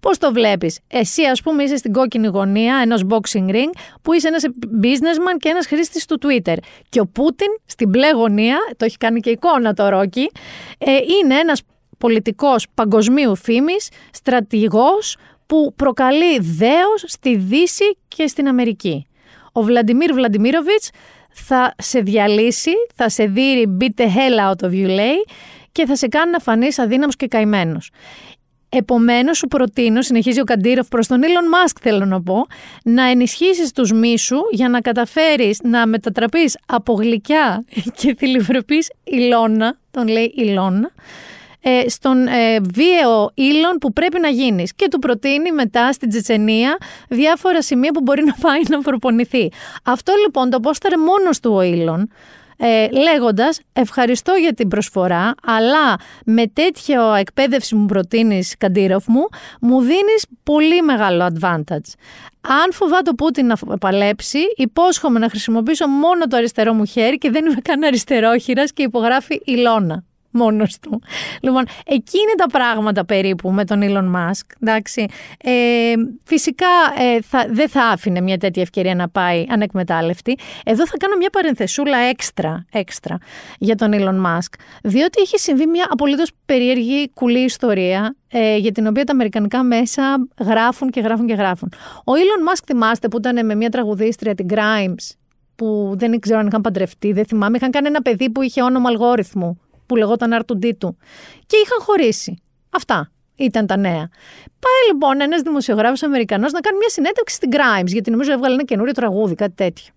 Πώς το βλέπεις; Εσύ, ας πούμε, είσαι στην κόκκινη γωνία ενός boxing ring που είσαι ένας businessman και ένας χρήστης του Twitter. Και ο Πούτιν στην μπλε γωνία, το έχει κάνει και εικόνα το Ρόκι, ε, είναι ένας πολιτικός παγκοσμίου φήμης, στρατηγός που προκαλεί δέος στη Δύση και στην Αμερική. Ο Βλαντιμίρ Βλαντιμίροβιτς θα σε διαλύσει, θα σε δείρει beat the hell out of you λέει και θα σε κάνει να φανείς αδύναμος και καημένος. Επομένως σου προτείνω, συνεχίζει ο Καντήροφ προς τον Elon Musk θέλω να πω, να ενισχύσεις τους μίσου για να καταφέρεις να μετατραπείς από γλυκιά και θηλυβρεπής Ηλώνα, τον λέει Ηλώνα, ε, στον ε, βίαιο ήλον που πρέπει να γίνεις και του προτείνει μετά στην Τσετσενία διάφορα σημεία που μπορεί να πάει να προπονηθεί. Αυτό λοιπόν το πόσταρε μόνος του ο ήλον ε, λέγοντας ευχαριστώ για την προσφορά αλλά με τέτοια εκπαίδευση μου προτείνεις Καντήροφ μου μου δίνεις πολύ μεγάλο advantage. Αν φοβάται το Πούτιν να παλέψει, υπόσχομαι να χρησιμοποιήσω μόνο το αριστερό μου χέρι και δεν είμαι καν αριστερόχειρας και υπογράφει Ηλώνα μόνος του. Λοιπόν, εκεί είναι τα πράγματα περίπου με τον Elon Musk. Εντάξει. Ε, φυσικά ε, θα, δεν θα άφηνε μια τέτοια ευκαιρία να πάει ανεκμετάλλευτη. Εδώ θα κάνω μια παρενθεσούλα έξτρα, έξτρα για τον Elon Musk. Διότι έχει συμβεί μια απολύτως περίεργη κουλή ιστορία ε, για την οποία τα αμερικανικά μέσα γράφουν και γράφουν και γράφουν. Ο Elon Musk θυμάστε που ήταν με μια τραγουδίστρια την Grimes που δεν ξέρω αν είχαν παντρευτεί, δεν θυμάμαι. Είχαν κάνει ένα παιδί που είχε όνομα αλγόριθμου που λεγόταν Αρτουντίτου. Και είχαν χωρίσει. Αυτά ήταν τα νέα. Πάει λοιπόν ένας δημοσιογράφος Αμερικανός να κάνει μια συνέντευξη στην Grimes, γιατί νομίζω έβγαλε ένα καινούριο τραγούδι, κάτι τέτοιο.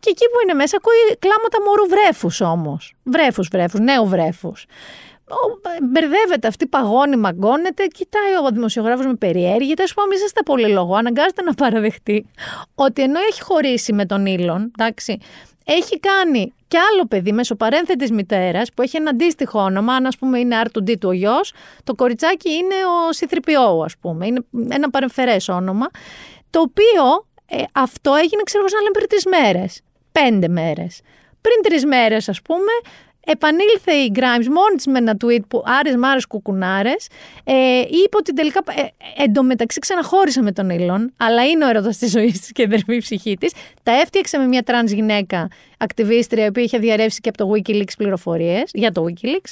Και εκεί που είναι μέσα ακούει κλάματα μωρού βρέφους όμως. Βρέφους, βρέφους, νέο βρέφους. Μπερδεύεται αυτή, παγώνει, μαγκώνεται. Κοιτάει ο δημοσιογράφος με περιέργεια. Τέλο πάντων, είσαστε πολύ λόγο. Αναγκάζεται να παραδεχτεί ότι ενώ έχει χωρίσει με τον Ήλον, εντάξει, έχει κάνει και άλλο παιδί μέσω παρένθετης μητέρας που έχει ένα αντίστοιχο όνομα, αν ας πούμε είναι R2D του ο γιος, το κοριτσάκι είναι ο C3PO ας πούμε, είναι ένα παρεμφερές όνομα, το οποίο ε, αυτό έγινε ξέρω εγώ να λέμε πριν τρεις μέρες, πέντε μέρες. Πριν τρεις μέρες ας πούμε Επανήλθε η Grimes μόνη της με ένα tweet που άρες μάρε κουκουνάρες. Ε, είπε ότι τελικά ε, εντωμεταξύ ξαναχώρισε με τον Έλον, αλλά είναι ο έρωτας της ζωής της και αδερφή ψυχή της. Τα έφτιαξε με μια τρανς γυναίκα ακτιβίστρια, η οποία είχε διαρρεύσει και από το Wikileaks πληροφορίες για το Wikileaks.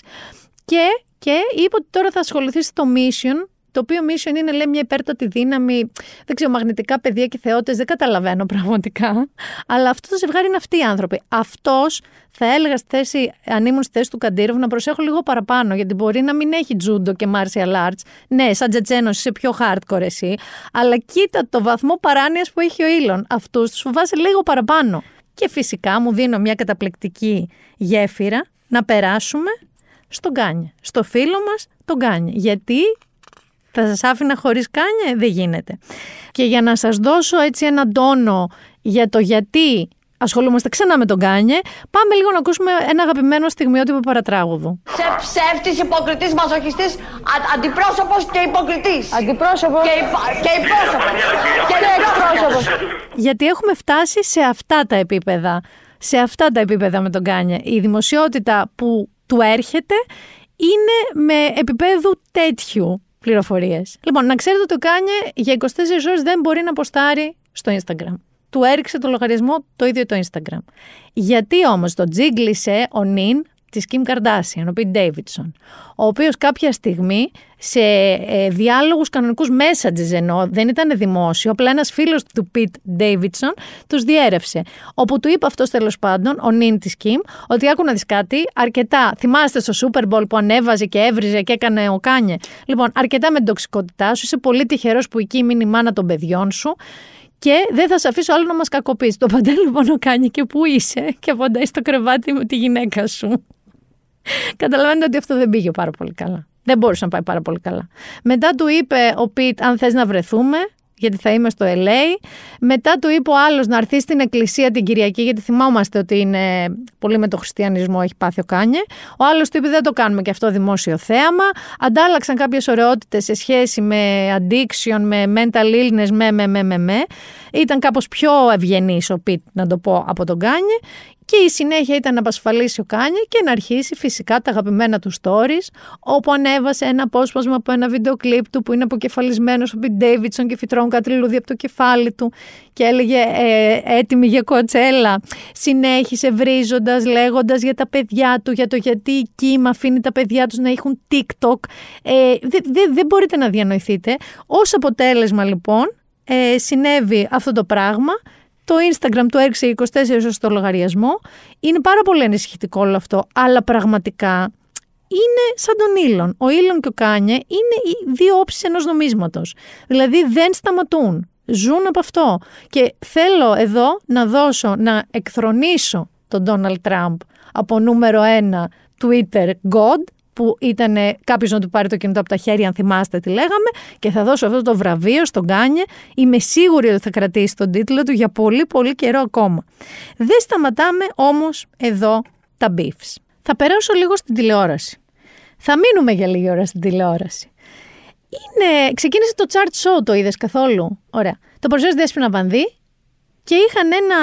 Και, και είπε ότι τώρα θα ασχοληθεί στο Mission, το οποίο mission είναι λέει μια υπέρτατη δύναμη, δεν ξέρω, μαγνητικά παιδεία και θεότητε, δεν καταλαβαίνω πραγματικά. Αλλά αυτό το ζευγάρι είναι αυτοί οι άνθρωποι. Αυτός θα έλεγα στη θέση, αν ήμουν στη θέση του Καντήροβ, να προσέχω λίγο παραπάνω, γιατί μπορεί να μην έχει τζούντο και martial arts. Ναι, σαν τζετζένος είσαι πιο hardcore εσύ, αλλά κοίτα το βαθμό παράνοιας που έχει ο Ήλον. Αυτούς τους φοβάσαι λίγο παραπάνω. Και φυσικά μου δίνω μια καταπληκτική γέφυρα να περάσουμε στον Κάνιε. Στο φίλο μας τον Κάνιε. Γιατί θα σας άφηνα χωρίς Κάνιε, δεν γίνεται. Και για να σας δώσω έτσι έναν τόνο για το γιατί ασχολούμαστε ξανά με τον Κάνιε, πάμε λίγο να ακούσουμε ένα αγαπημένο στιγμιότυπο παρατράγουδου. Είσαι ψεύτης, υποκριτής, μασοχιστής, α, αντιπρόσωπος και υποκριτής. Αντιπρόσωπος. Και, υπο, και υπόσωπος. και, και εκπρόσωπος. Γιατί έχουμε φτάσει σε αυτά τα επίπεδα. Σε αυτά τα επίπεδα με τον Κάνιε. Η δημοσιότητα που του έρχεται είναι με επίπεδου τέτοιου πληροφορίες. Λοιπόν, να ξέρετε ότι ο Κάνιε για 24 ώρες δεν μπορεί να ποστάρει στο Instagram. Του έριξε το λογαριασμό το ίδιο το Instagram. Γιατί όμως το τσίγκλησε ο νυν της Kim Kardashian, ο Pete Davidson, ο οποίος κάποια στιγμή σε ε, διάλογους κανονικούς messages ενώ δεν ήταν δημόσιο, απλά ένας φίλος του Pete Davidson τους διέρρευσε. Όπου του είπε αυτός τέλος πάντων, ο νυν της Kim, ότι άκου να δεις κάτι, αρκετά, θυμάστε στο Super Bowl που ανέβαζε και έβριζε και έκανε ο Κάνιε. Λοιπόν, αρκετά με την τοξικότητά σου, είσαι πολύ τυχερός που η Kim είναι η μάνα των παιδιών σου και δεν θα σε αφήσω άλλο να μας κακοποιήσει. Του απαντά λοιπόν ο Κάνιε και πού είσαι και απαντάει στο κρεβάτι με τη γυναίκα σου. Καταλαβαίνετε ότι αυτό δεν πήγε πάρα πολύ καλά. Δεν μπορούσε να πάει πάρα πολύ καλά. Μετά του είπε ο Πιτ, αν θες να βρεθούμε, γιατί θα είμαι στο LA. Μετά του είπε ο άλλος να έρθεις στην εκκλησία την Κυριακή, γιατί θυμόμαστε ότι είναι πολύ με το χριστιανισμό, έχει πάθει ο Κάνιε. Ο άλλος του είπε δεν το κάνουμε και αυτό δημόσιο θέαμα. Αντάλλαξαν κάποιες ωραιότητες σε σχέση με addiction, με mental illness, με, με, με, με. με. Ήταν κάπως πιο ευγενής ο Πιτ, να το πω, από τον Κάνιε. Και η συνέχεια ήταν να απασφαλίσει ο Κάνιε και να αρχίσει φυσικά τα αγαπημένα του stories, όπου ανέβασε ένα απόσπασμα από ένα βίντεο κλιπ του που είναι αποκεφαλισμένος ο Πιτ Ντέιβιτσον και φυτρώνουν κάτι λουλούδι από το κεφάλι του και έλεγε ε, έτοιμη για κοτσέλα. Συνέχισε βρίζοντας, λέγοντας για τα παιδιά του, για το γιατί η Κίμα αφήνει τα παιδιά τους να έχουν TikTok. Ε, δεν μπορείτε να διανοηθείτε. Ω αποτέλεσμα λοιπόν ε, συνέβη αυτό το πράγμα το Instagram του έριξε 24 ώρες στο λογαριασμό. Είναι πάρα πολύ ανησυχητικό όλο αυτό, αλλά πραγματικά είναι σαν τον Ήλον. Ο Ήλον και ο Κάνιε είναι οι δύο όψεις ενός νομίσματος. Δηλαδή δεν σταματούν. Ζουν από αυτό. Και θέλω εδώ να δώσω, να εκθρονήσω τον Ντόναλτ Τραμπ από νούμερο ένα Twitter God που ήταν κάποιος να του πάρει το κινητό από τα χέρια, αν θυμάστε τι λέγαμε, και θα δώσω αυτό το βραβείο στον Κάνιε. Είμαι σίγουρη ότι θα κρατήσει τον τίτλο του για πολύ πολύ καιρό ακόμα. Δεν σταματάμε όμως εδώ τα beefs. Θα περάσω λίγο στην τηλεόραση. Θα μείνουμε για λίγη ώρα στην τηλεόραση. Είναι... Ξεκίνησε το chart show, το είδες καθόλου; Ωραία. Το παρουσίασε Δέσποινα Βανδύ και είχαν ένα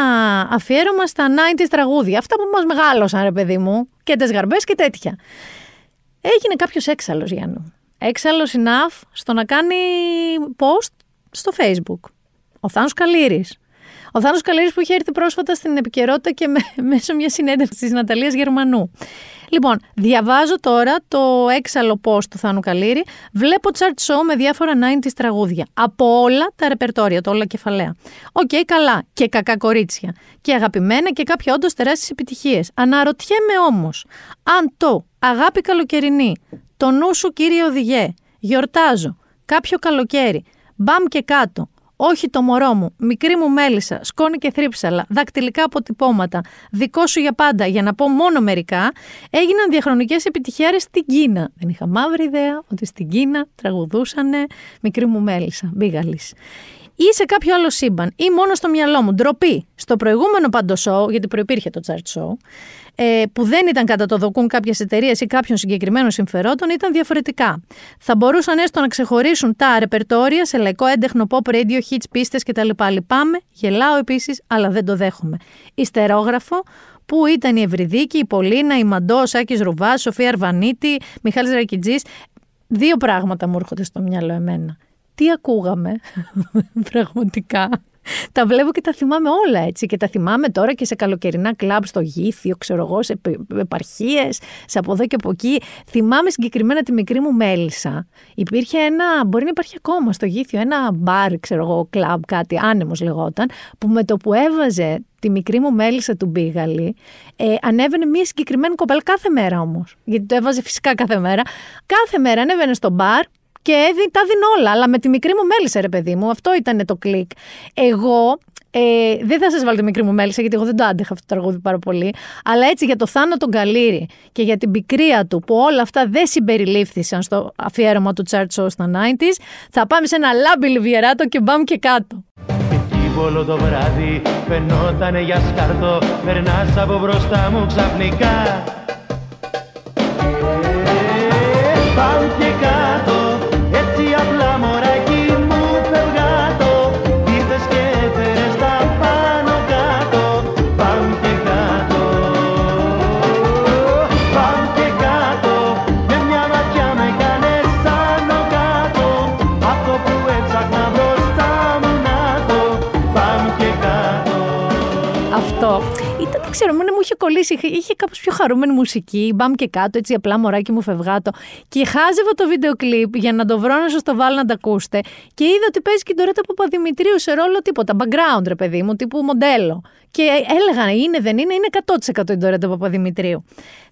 αφιέρωμα στα 90's τραγούδια. Αυτά που μας μεγάλωσαν, ρε παιδί μου, και τις γαρμπές και τέτοια. Έγινε κάποιος έξαλλος, Γιάννου. Έξαλλος enough στο να κάνει post στο Facebook. Ο Θάνος Καλλίρης. Ο Θάνος Καλλίρης που είχε έρθει πρόσφατα στην επικαιρότητα και με, μέσω μιας συνέντευξης της Ναταλίας Γερμανού. Λοιπόν, διαβάζω τώρα το έξαλλο post του Θάνου Καλλίρη. Βλέπω chart show με διάφορα 90's τραγούδια. Από όλα τα ρεπερτόρια, το όλα κεφαλαία. Οκ, okay, καλά. Και κακά κορίτσια. Και αγαπημένα και κάποια όντως τεράστιες επιτυχίες. Αναρωτιέμαι όμως, αν το αγάπη καλοκαιρινή, το νου σου κύριε οδηγέ, γιορτάζω, κάποιο καλοκαίρι, μπαμ και κάτω, όχι το μωρό μου, μικρή μου μέλισσα, σκόνη και θρύψαλα, δακτυλικά αποτυπώματα, δικό σου για πάντα, για να πω μόνο μερικά, έγιναν διαχρονικές επιτυχιάρες στην Κίνα. Δεν είχα μαύρη ιδέα ότι στην Κίνα τραγουδούσανε μικρή μου μέλισσα, μπίγαλη ή σε κάποιο άλλο σύμπαν. Ή μόνο στο μυαλό μου. Ντροπή. Στο προηγούμενο πάντο show, γιατί προπήρχε το chart show, ε, που δεν ήταν κατά το δοκούν κάποιες εταιρείες ή κάποιων συγκεκριμένων συμφερόντων, ήταν διαφορετικά. Θα μπορούσαν έστω να ξεχωρίσουν τα ρεπερτόρια σε λαϊκό έντεχνο pop, radio, hits, πίστες κτλ. Λυπάμαι, γελάω επίσης, αλλά δεν το δέχομαι. Ιστερόγραφο, που ήταν η Ευρυδίκη, η Πολίνα, η Μαντό, ο Σάκης Ρουβά, Σοφία Αρβανίτη, Μιχάλης Ρακιτζής. Δύο πράγματα μου έρχονται στο μυαλό εμένα τι ακούγαμε, πραγματικά; Τα βλέπω και τα θυμάμαι όλα έτσι και τα θυμάμαι τώρα και σε καλοκαιρινά κλαμπ στο Γήθιο, ξέρω εγώ, σε επαρχίες, σε από εδώ και από εκεί. Θυμάμαι συγκεκριμένα τη μικρή μου μέλισσα. Υπήρχε ένα, μπορεί να υπάρχει ακόμα στο Γήθιο, ένα μπαρ, ξέρω εγώ, κλαμπ, κάτι, άνεμος λεγόταν, που με το που έβαζε τη μικρή μου μέλισσα του Μπίγαλη, ε, ανέβαινε μια συγκεκριμένη κοπέλα κάθε μέρα όμως. Γιατί το έβαζε φυσικά κάθε μέρα. Κάθε μέρα ανέβαινε στο μπαρ, και έδι, τα δίνω όλα. Αλλά με τη μικρή μου μέλισσα, ρε παιδί μου, αυτό ήταν το κλικ. Εγώ ε, δεν θα σας βάλω τη μικρή μου μέλισσα, γιατί εγώ δεν το άντεχα αυτό το τραγούδι πάρα πολύ. Αλλά έτσι για το Θάνο τον Καλύρη και για την πικρία του, που όλα αυτά δεν συμπεριλήφθησαν στο αφιέρωμα του Chart Show στα 90s, θα πάμε σε ένα λάμπι λιβιεράτο και μπαμ και κάτω. Όλο το βράδυ φαινότανε για σκαρτό Περνάς από μπροστά μου ξαφνικά Πάμε και κάτω είχε κολλήσει. Είχε, είχε κάπως πιο χαρούμενη μουσική. Μπαμ και κάτω, έτσι απλά μωράκι μου φευγάτο. Και χάζευα το βίντεο κλιπ για να το βρω να σας το βάλω να τα ακούσετε. Και είδα ότι παίζει και τώρα το Παπαδημητρίου σε ρόλο τίποτα. Background, ρε παιδί μου, τύπου μοντέλο. Και έλεγα, είναι, δεν είναι, είναι 100% η Ντορέτα Παπαδημητρίου.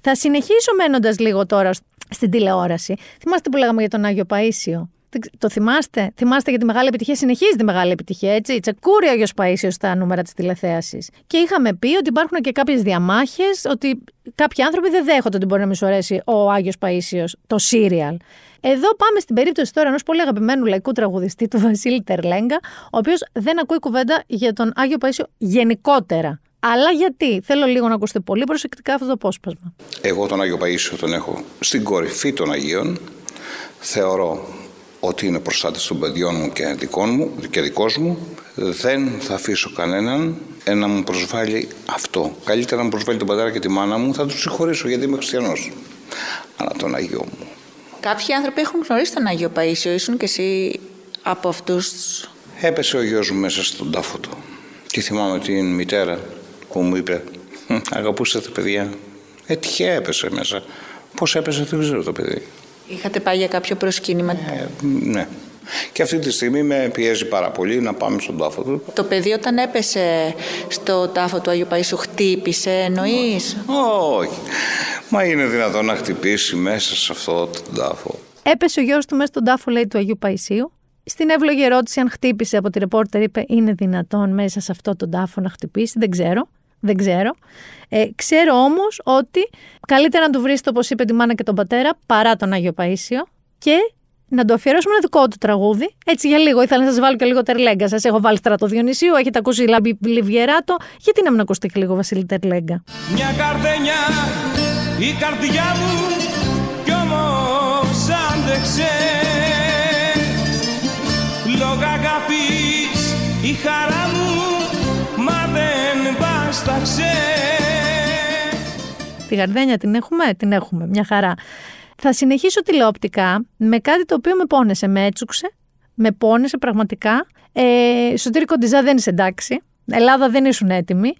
Θα συνεχίσω μένοντας λίγο τώρα στην τηλεόραση. Θυμάστε που λέγαμε για τον Άγιο Παίσιο; Το θυμάστε; Θυμάστε για τη μεγάλη επιτυχία. Συνεχίζει τη μεγάλη επιτυχία, έτσι; Τσεκούρει ο Άγιος Παίσιο στα νούμερα της τηλεθέασης. Και είχαμε πει ότι υπάρχουν και κάποιες διαμάχες, ότι κάποιοι άνθρωποι δεν δέχονται ότι μπορεί να σου αρέσει ο Άγιος Παίσιο, το σύριαλ. Εδώ πάμε στην περίπτωση τώρα ενός πολύ αγαπημένου λαϊκού τραγουδιστή, του Βασίλη Τερλέγκα, ο οποίος δεν ακούει κουβέντα για τον Άγιο Παίσιο γενικότερα. Αλλά γιατί, θέλω λίγο να ακούσετε πολύ προσεκτικά αυτό το απόσπασμα. Εγώ τον Άγιο Παίσιο τον έχω στην κορυφή των Αγίων. Θεωρώ ότι είναι προστάτης των παιδιών μου και δικών μου και δικός μου δεν θα αφήσω κανέναν να μου προσβάλλει αυτό. Καλύτερα να μου προσβάλλει τον πατέρα και τη μάνα μου, θα τους συγχωρήσω γιατί είμαι χριστιανός. Αλλά τον Αγίο μου. Κάποιοι άνθρωποι έχουν γνωρίσει τον Αγίο Παΐσιο, ήσουν και εσύ από αυτούς. Έπεσε ο γιος μου μέσα στον τάφο του. Και θυμάμαι την μητέρα που μου είπε «Αγαπούσατε τα παιδιά». Ε, τυχαία έπεσε μέσα. Πώς έπεσε δεν ξέρω το παιδί. Είχατε πάει για κάποιο προσκύνημα; Ε, ναι. Και αυτή τη στιγμή με πιέζει πάρα πολύ να πάμε στον τάφο του. Το παιδί όταν έπεσε στο τάφο του Αγίου Παΐσου χτύπησε εννοείς; Όχι. Μα είναι δυνατόν να χτυπήσει μέσα σε αυτό τον τάφο. Έπεσε ο γιος του μέσα στον τάφο, λέει, του Αγίου Παϊσίου. Στην εύλογη ερώτηση, αν χτύπησε από τη ρεπόρτερ, είπε: Είναι δυνατόν μέσα σε αυτό τον τάφο να χτυπήσει. Δεν ξέρω. Δεν ξέρω. Ε, ξέρω όμως ότι καλύτερα να του βρεις, όπως είπε τη μάνα και τον πατέρα, παρά τον Άγιο Παίσιο και να το αφιερώσουμε ένα δικό του τραγούδι. Έτσι για λίγο. Ήθελα να σας βάλω και λίγο τερλέγκα. Σας έχω βάλει στρατό Διονυσίου, έχετε ακούσει Λάμπη Λιβιεράτο. Γιατί να μην ακουστεί και λίγο Βασίλη Τερλέγκα; Μια καρδενιά, η καρδιά μου κι όμως άντεξε. Λόγω αγάπης, η χαρά μου, μα δεν βάσταξε. Τη γαρδένια την έχουμε, την έχουμε, μια χαρά. Θα συνεχίσω τηλεοπτικά με κάτι το οποίο με πόνεσε, με έτσουξε, με πόνεσε πραγματικά. Ε, Σωτήρη Κοντιζά δεν είσαι εντάξει. Ελλάδα δεν ήσουν έτοιμοι.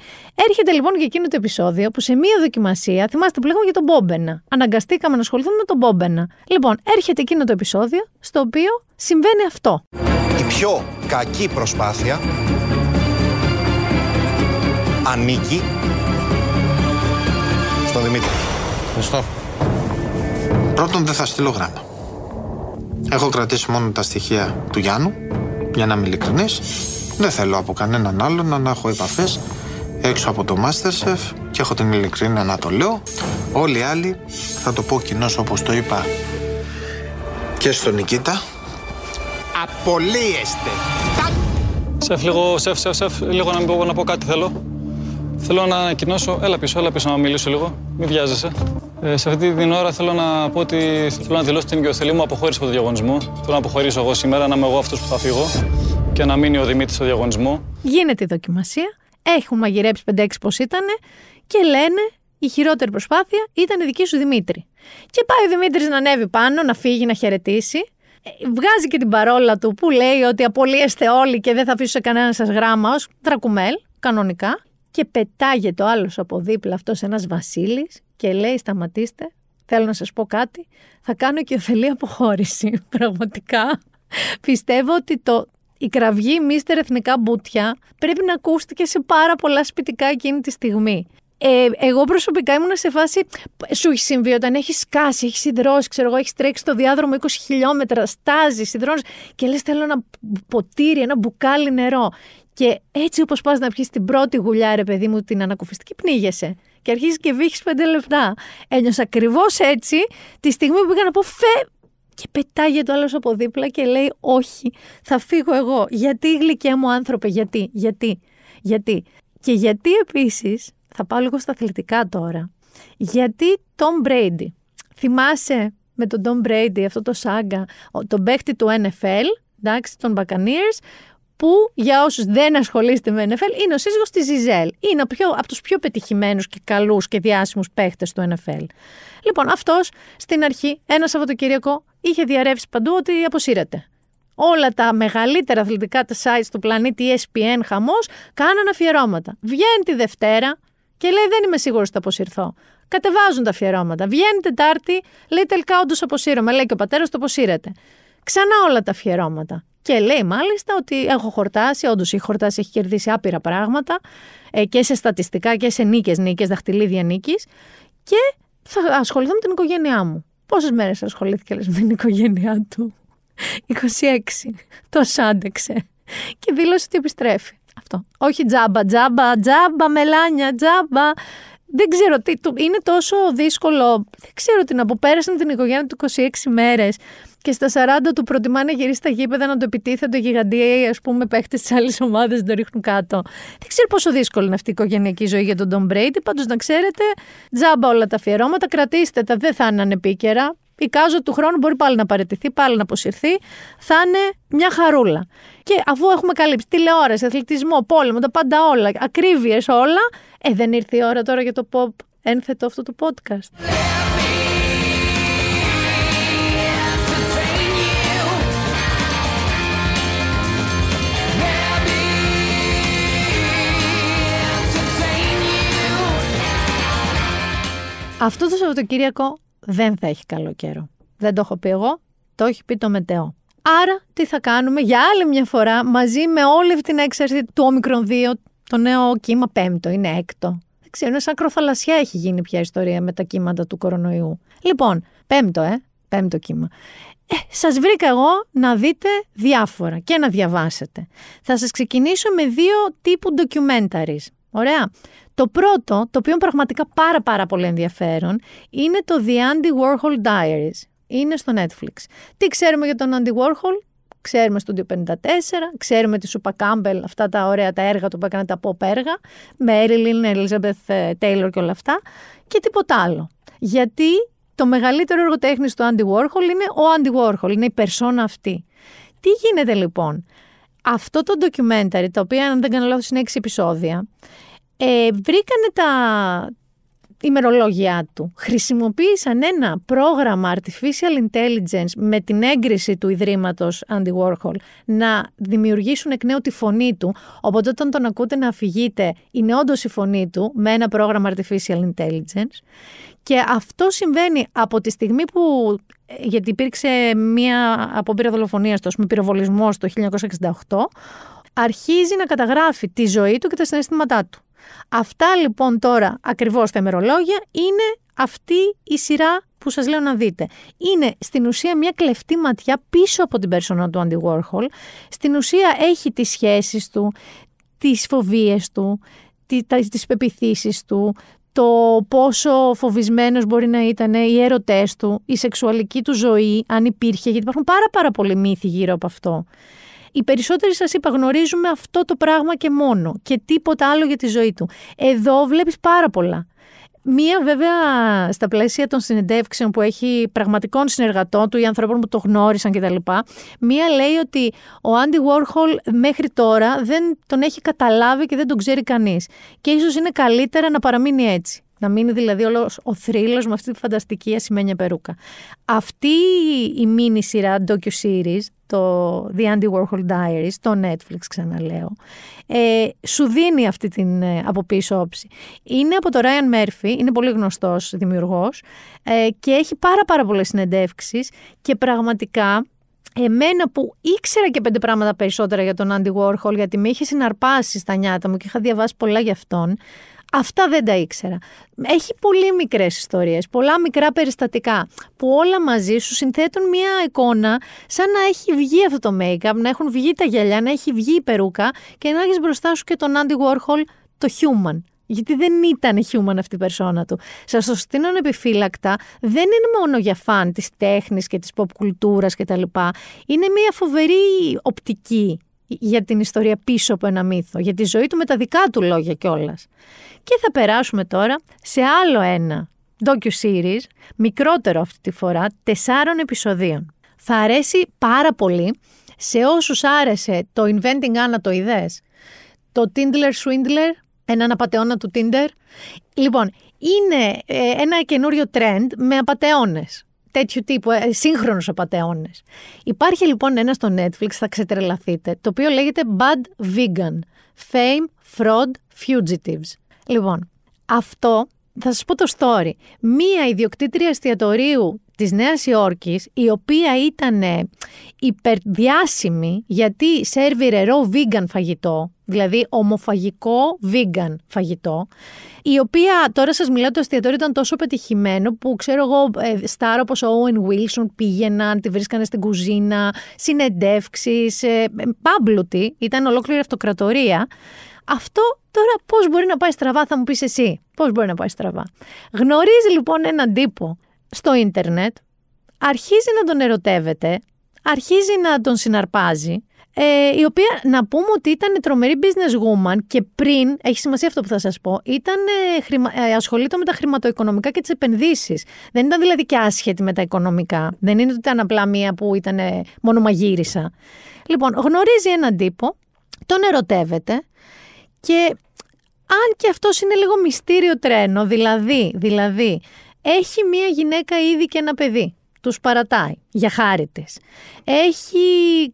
Έρχεται λοιπόν και εκείνο το επεισόδιο που σε μία δοκιμασία, θυμάστε που λέγαμε για τον Μπόμπενα. Αναγκαστήκαμε να ασχοληθούμε με τον Μπόμπενα. Λοιπόν, έρχεται εκείνο το επεισόδιο στο οποίο συμβαίνει αυτό. Η πιο κακή προσπάθεια ανήκει στον Δημήτρη. Ευχαριστώ. Πρώτον, δεν θα στείλω γράμμα. Έχω κρατήσει μόνο τα στοιχεία του Γιάννου, για να είμαι ειλικρινής. Δεν θέλω από κανέναν άλλον να έχω επαφές έξω από το Masterchef και έχω την ειλικρίνεια να το λέω. Όλοι οι άλλοι, θα το πω κοινώς όπως το είπα και στον Νικήτα, απολύεστε. Σεφ, λίγο, σεφ, σεφ, σεφ, λίγο να, μην πω, να πω κάτι θέλω. Θέλω να ανακοινώσω. Έλα πίσω, έλα πίσω να μιλήσω λίγο. Μην βιάζεσαι. Ε, σε αυτή την ώρα θέλω να πω ότι θέλω να δηλώσω την οικειοθελή μου αποχώρηση από το διαγωνισμό. Θέλω να αποχωρήσω εγώ σήμερα, να είμαι εγώ αυτός που θα φύγω και να μείνει ο Δημήτρης στο διαγωνισμό. Γίνεται η δοκιμασία. Έχουν μαγειρέψει 5-6 πώς ήταν και λένε η χειρότερη προσπάθεια ήταν η δική σου Δημήτρη. Και πάει ο Δημήτρης να ανέβει πάνω, να φύγει, να χαιρετήσει. Ε, βγάζει και την παρόλα του που λέει ότι απολύεστε όλοι και δεν θα αφήσω σε κανένα σας γράμμα ως τρακουμέλ, κανονικά. Και πετάγεται ο άλλος από δίπλα αυτός ένας Βασίλης και λέει: Σταματήστε, θέλω να σας πω κάτι. Θα κάνω και οθελή αποχώρηση. Πραγματικά. Πιστεύω ότι το, η κραυγή Μίστερ Εθνικά Μπούτια πρέπει να ακούστηκε σε πάρα πολλά σπιτικά εκείνη τη στιγμή. Ε, εγώ προσωπικά ήμουν σε φάση. Σου έχει συμβεί όταν έχεις σκάσει, έχεις σιδρώσει, ξέρω εγώ, έχεις τρέξει το διάδρομο 20 χιλιόμετρα, στάζεις, σιδρώνει και λες: Θέλω ένα ποτήρι, ένα μπουκάλι νερό. Και έτσι όπως πας να πιεις την πρώτη γουλιά, ρε παιδί μου, την ανακουφιστική, πνίγεσαι. Και αρχίζεις και βύχει πέντε λεπτά. Ένιωσα ακριβώς έτσι τη στιγμή που πήγα να πω φε. Και πετάγεται ο άλλος από δίπλα και λέει: Όχι, θα φύγω εγώ. Γιατί γλυκέ μου άνθρωπε, γιατί, γιατί, γιατί. Και γιατί επίσης, θα πάω λίγο στα αθλητικά τώρα, γιατί Tom Brady. Θυμάσαι με τον Tom Brady αυτό το σάγκα, τον παίχτη του NFL, εντάξει, των Buccaneers, που για όσους δεν ασχολείστε με NFL είναι ο σύζυγος της Ζιζέλ. Είναι πιο, από τους πιο πετυχημένους και καλούς και διάσημους παίχτες του NFL. Λοιπόν, αυτός στην αρχή, ένα Σαββατοκύριακο, είχε διαρρεύσει παντού ότι αποσύρεται. Όλα τα μεγαλύτερα αθλητικά τα sites του πλανήτη ESPN χαμός κάναν αφιερώματα. Βγαίνει τη Δευτέρα και λέει δεν είμαι σίγουρος ότι θα αποσυρθώ. Κατεβάζουν τα αφιερώματα. Βγαίνει Τετάρτη, λέει τελικά όντως αποσύρωμαι. Λέει και ο πατέρας το αποσύρεται. Ξανά όλα τα αφιερώματα. Και λέει μάλιστα ότι έχω χορτάσει, όντως έχει χορτάσει, έχει κερδίσει άπειρα πράγματα ε, και σε στατιστικά και σε νίκες, νίκες, δαχτυλίδια νίκης. Και θα ασχοληθώ με την οικογένειά μου. Πόσες μέρες ασχολήθηκε λες, με την οικογένειά του, 26. Τόσο άντεξε. Και δήλωσε ότι επιστρέφει. Αυτό. Όχι τζάμπα, τζάμπα, τζάμπα, μελάνια, τζάμπα. Δεν ξέρω τι. Είναι τόσο δύσκολο. Δεν ξέρω τι να πω. Πέρασαν την οικογένεια του 26 μέρες και στα 40 του προτιμά να γυρίσει στα γήπεδα να το επιτίθεται γιγαντία ή ας πούμε παίχτες της άλλης ομάδας να το ρίχνουν κάτω. Δεν ξέρω πόσο δύσκολη είναι αυτή η οικογενειακή ζωή για τον Τον Μπρέιντι. Πάντως να ξέρετε, τζάμπα όλα τα αφιερώματα, κρατήστε τα, δεν θα είναι ανεπίκαιρα. Εικάζω του χρόνου μπορεί πάλι να παραιτηθεί, πάλι να αποσυρθεί. Θα είναι μια χαρούλα. Και αφού έχουμε καλύψει τηλεόραση, αθλητισμό, πόλεμο, τα πάντα όλα, ακρίβειες όλα, ε, δεν ήρθε η ώρα τώρα για το pop ένθετο αυτό το podcast. Αυτό το Σαββατοκύριακο δεν θα έχει καλό καιρό. Δεν το έχω πει εγώ, το έχει πει το μετεό. Άρα, τι θα κάνουμε για άλλη μια φορά μαζί με όλη αυτή την έξαρση του όμικρον 2, το νέο κύμα πέμπτο, είναι έκτο. Δεν Δεν ξέρω, είναι σαν κροθαλασσιά έχει γίνει πια ιστορία με τα κύματα του κορονοϊού. Λοιπόν, πέμπτο, ε, πέμπτο κύμα. Ε, σας βρήκα εγώ να δείτε διάφορα και να διαβάσετε. Θα σας ξεκινήσω με δύο τύπου documentaries. Ωραία. Το πρώτο, το οποίο είναι πραγματικά πάρα πάρα πολύ ενδιαφέρον, είναι το The Andy Warhol Diaries. Είναι στο Netflix. Τι ξέρουμε για τον Andy Warhol? Ξέρουμε στο 54, ξέρουμε τη Σούπα Κάμπελ, αυτά τα ωραία τα έργα του που έκανε τα pop έργα, Marilyn, Elizabeth Taylor και όλα αυτά, και τίποτα άλλο. Γιατί το μεγαλύτερο έργο τέχνης του Andy Warhol είναι ο Andy Warhol, είναι η περσόνα αυτή. Τι γίνεται λοιπόν; Αυτό το documentary, το οποίο αν δεν κάνω λάθος είναι 6 επεισόδια, ε, βρήκανε τα ημερολόγια του. Χρησιμοποίησαν ένα πρόγραμμα Artificial Intelligence με την έγκριση του Ιδρύματος Andy Warhol να δημιουργήσουν εκ νέου τη φωνή του. Οπότε όταν τον ακούτε να αφηγείτε είναι όντως η φωνή του με ένα πρόγραμμα Artificial Intelligence. Και αυτό συμβαίνει από τη στιγμή που, γιατί υπήρξε μια απόπειρα δολοφονίας, το πυροβολισμός το 1968, αρχίζει να καταγράφει τη ζωή του και τα συναισθήματά του. Αυτά λοιπόν τώρα ακριβώς τα ημερολόγια είναι αυτή η σειρά που σας λέω να δείτε. Είναι στην ουσία μια κλεφτή ματιά πίσω από την περσόνα του Andy Warhol. Στην ουσία έχει τις σχέσεις του, τις φοβίες του, τις πεπιθήσεις του, το πόσο φοβισμένος μπορεί να ήταν οι έρωτές του, η σεξουαλική του ζωή, αν υπήρχε, γιατί υπάρχουν πάρα πάρα πολλοί μύθοι γύρω από αυτό. Οι περισσότεροι σας είπα γνωρίζουμε αυτό το πράγμα και μόνο και τίποτα άλλο για τη ζωή του. Εδώ βλέπεις πάρα πολλά. Μία βέβαια στα πλαίσια των συνεντεύξεων που έχει πραγματικών συνεργατών του ή ανθρώπων που το γνώρισαν κτλ. Μία λέει ότι ο Άντι Warhol μέχρι τώρα δεν τον έχει καταλάβει και δεν τον ξέρει κανείς. Και ίσως είναι καλύτερα να παραμείνει έτσι. Να μείνει δηλαδή όλος ο θρύλος με αυτή τη φανταστική ασημένια περούκα. Αυτή η μίνι σειρά docu-series, το The Andy Warhol Diaries, το Netflix ξαναλέω, ε, σου δίνει αυτή την ε, από πίσω όψη. Είναι από το Ryan Murphy, είναι πολύ γνωστός δημιουργός ε, και έχει πάρα πάρα πολλές συνεντεύξεις και πραγματικά Εμένα που ήξερα και πέντε πράγματα περισσότερα για τον Andy Warhol, γιατί με είχε συναρπάσει στα νιάτα μου και είχα διαβάσει πολλά για αυτόν, Αυτά δεν τα ήξερα. Έχει πολύ μικρές ιστορίες, πολλά μικρά περιστατικά που όλα μαζί σου συνθέτουν μια εικόνα σαν να έχει βγει αυτό το make-up, να έχουν βγει τα γυαλιά, να έχει βγει η περούκα και να έχεις μπροστά σου και τον Andy Warhol το human. Γιατί δεν ήταν human αυτή η περσόνα του. Σας το στείλω επιφύλακτα. Δεν είναι μόνο για φαν της τέχνης και της pop κουλτούρας κτλ. Είναι μια φοβερή οπτική για την ιστορία πίσω από ένα μύθο, για τη ζωή του με τα δικά του λόγια κιόλας. Και θα περάσουμε τώρα σε άλλο ένα docu-series, μικρότερο αυτή τη φορά, τεσσάρων επεισοδίων. Θα αρέσει πάρα πολύ σε όσους άρεσε το Inventing Anna το είδες, το Tindler Swindler, έναν απαταιώνα του Tinder. Λοιπόν, είναι ε, ένα καινούριο trend με απαταιώνες τέτοιου τύπου, ε, σύγχρονους απαταιώνες. Υπάρχει λοιπόν ένα στο Netflix, θα ξετρελαθείτε, το οποίο λέγεται Bad Vegan, Fame, Fraud, Fugitives. Λοιπόν, αυτό θα σας πω το story. Μία ιδιοκτήτρια εστιατορίου της Νέας Υόρκης, η οποία ήταν υπερδιάσημη γιατί σερβιρε raw vegan φαγητό, δηλαδή ομοφαγικό vegan φαγητό, η οποία τώρα σας μιλάω το εστιατόριο ήταν τόσο πετυχημένο που ξέρω εγώ ε, στάρ όπως ο Owen Wilson πήγαιναν, τη βρίσκανε στην κουζίνα, συνεντεύξεις, ε, πάμπλουτη, ήταν ολόκληρη αυτοκρατορία. Αυτό τώρα πώς μπορεί να πάει στραβά θα μου πεις εσύ. Πώς μπορεί να πάει στραβά. Γνωρίζει λοιπόν έναν τύπο στο ίντερνετ, αρχίζει να τον ερωτεύεται, αρχίζει να τον συναρπάζει, ε, η οποία να πούμε ότι ήταν τρομερή business woman και πριν, έχει σημασία αυτό που θα σας πω, ήταν, ε, χρημα, ε, ασχολείται με τα χρηματοοικονομικά και τις επενδύσεις. Δεν ήταν δηλαδή και άσχετη με τα οικονομικά. Δεν είναι ότι ήταν απλά μία που ήταν μόνο μαγείρισα. Λοιπόν, γνωρίζει έναν τύπο, τον ερωτεύεται και αν και αυτός είναι λίγο μυστήριο τρένο, δηλαδή, δηλαδή έχει μία γυναίκα ήδη και ένα παιδί. Τους παρατάει για χάρη της. Έχει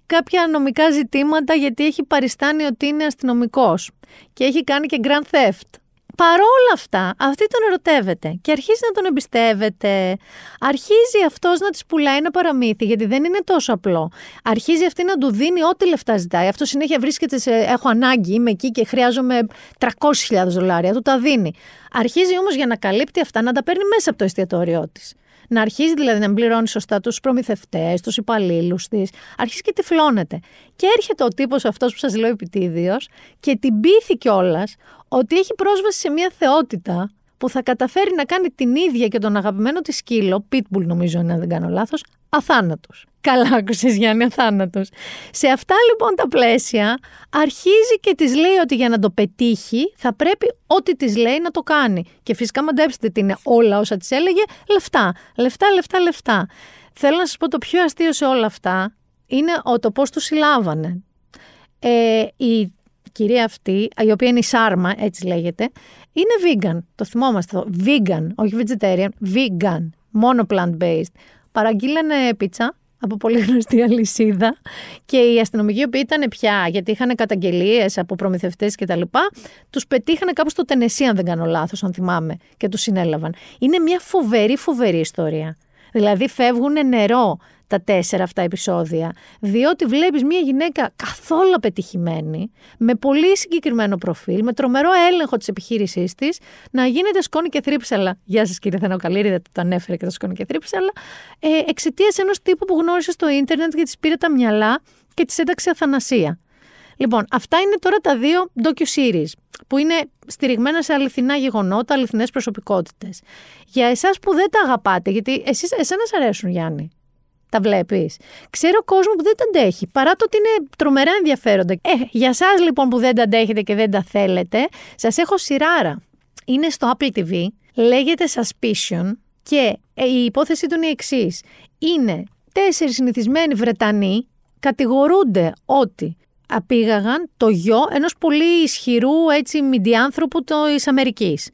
κάποια νομικά ζητήματα γιατί έχει παριστάνει ότι είναι αστυνομικός και έχει κάνει και grand theft. Παρόλα αυτά, αυτή τον ερωτεύεται και αρχίζει να τον εμπιστεύεται. Αρχίζει αυτός να της πουλάει ένα παραμύθι, γιατί δεν είναι τόσο απλό. Αρχίζει αυτή να του δίνει ό,τι λεφτά ζητάει. Αυτό συνέχεια βρίσκεται σε. Έχω ανάγκη, είμαι εκεί και χρειάζομαι 300.000 δολάρια. Του τα δίνει. Αρχίζει όμως για να καλύπτει αυτά να τα παίρνει μέσα από το εστιατόριό της. Να αρχίζει δηλαδή να πληρώνει σωστά τους προμηθευτές, τους υπαλλήλους της. Αρχίζει και τυφλώνεται. Και έρχεται ο τύπος αυτός που σας λέω επιτίδιος και την πείθει κιόλας ότι έχει πρόσβαση σε μια θεότητα που θα καταφέρει να κάνει την ίδια και τον αγαπημένο της σκύλο, Pitbull νομίζω είναι, αν δεν κάνω λάθος, αθάνατος. Καλά άκουσες Γιάννη, αθάνατος. Σε αυτά λοιπόν τα πλαίσια αρχίζει και της λέει ότι για να το πετύχει θα πρέπει ό,τι της λέει να το κάνει. Και φυσικά μαντέψτε τι είναι όλα όσα της έλεγε, λεφτά, λεφτά, λεφτά, λεφτά. Θέλω να σας πω το πιο αστείο σε όλα αυτά είναι το πώς του συλλάβανε. Ε, η κυρία αυτή, η οποία είναι η Σάρμα, έτσι λέγεται, είναι vegan. Το θυμόμαστε αυτό. Vegan, όχι vegetarian, vegan. Μόνο plant-based. Παραγγείλανε πίτσα από πολύ γνωστή αλυσίδα και οι αστυνομικοί οποίοι ήταν πια, γιατί είχαν καταγγελίες από προμηθευτές κτλ., τους πετύχανε κάπου στο Τενεσί, αν δεν κάνω λάθος, αν θυμάμαι, και τους συνέλαβαν. Είναι μια φοβερή, φοβερή ιστορία. Δηλαδή φεύγουν νερό τα τέσσερα αυτά επεισόδια, διότι βλέπεις μια γυναίκα καθόλου πετυχημένη, με πολύ συγκεκριμένο προφίλ, με τρομερό έλεγχο της επιχείρησής της, να γίνεται σκόνη και θρύψαλα. Γεια σας κύριε Θανοκαλήρη, δεν το ανέφερε και το σκόνη και θρύψαλα, ε, εξαιτίας ενός τύπου που γνώρισε στο ίντερνετ και της πήρε τα μυαλά και της ένταξε αθανασία. Λοιπόν, αυτά είναι τώρα τα δύο docu-series που είναι στηριγμένα σε αληθινά γεγονότα, αληθινές προσωπικότητες. Για εσάς που δεν τα αγαπάτε, γιατί εσείς, εσένα αρέσουν Γιάννη. Τα βλέπεις. Ξέρω κόσμο που δεν τα αντέχει, παρά το ότι είναι τρομερά ενδιαφέροντα. Ε, για εσά λοιπόν που δεν τα αντέχετε και δεν τα θέλετε, σας έχω σειράρα. Είναι στο Apple TV, λέγεται Suspicion και ε, η υπόθεσή του είναι η εξής. Είναι τέσσερις συνηθισμένοι Βρετανοί κατηγορούνται ότι απήγαγαν το γιο ενός πολύ ισχυρού έτσι μηντιάνθρωπου της Αμερικής.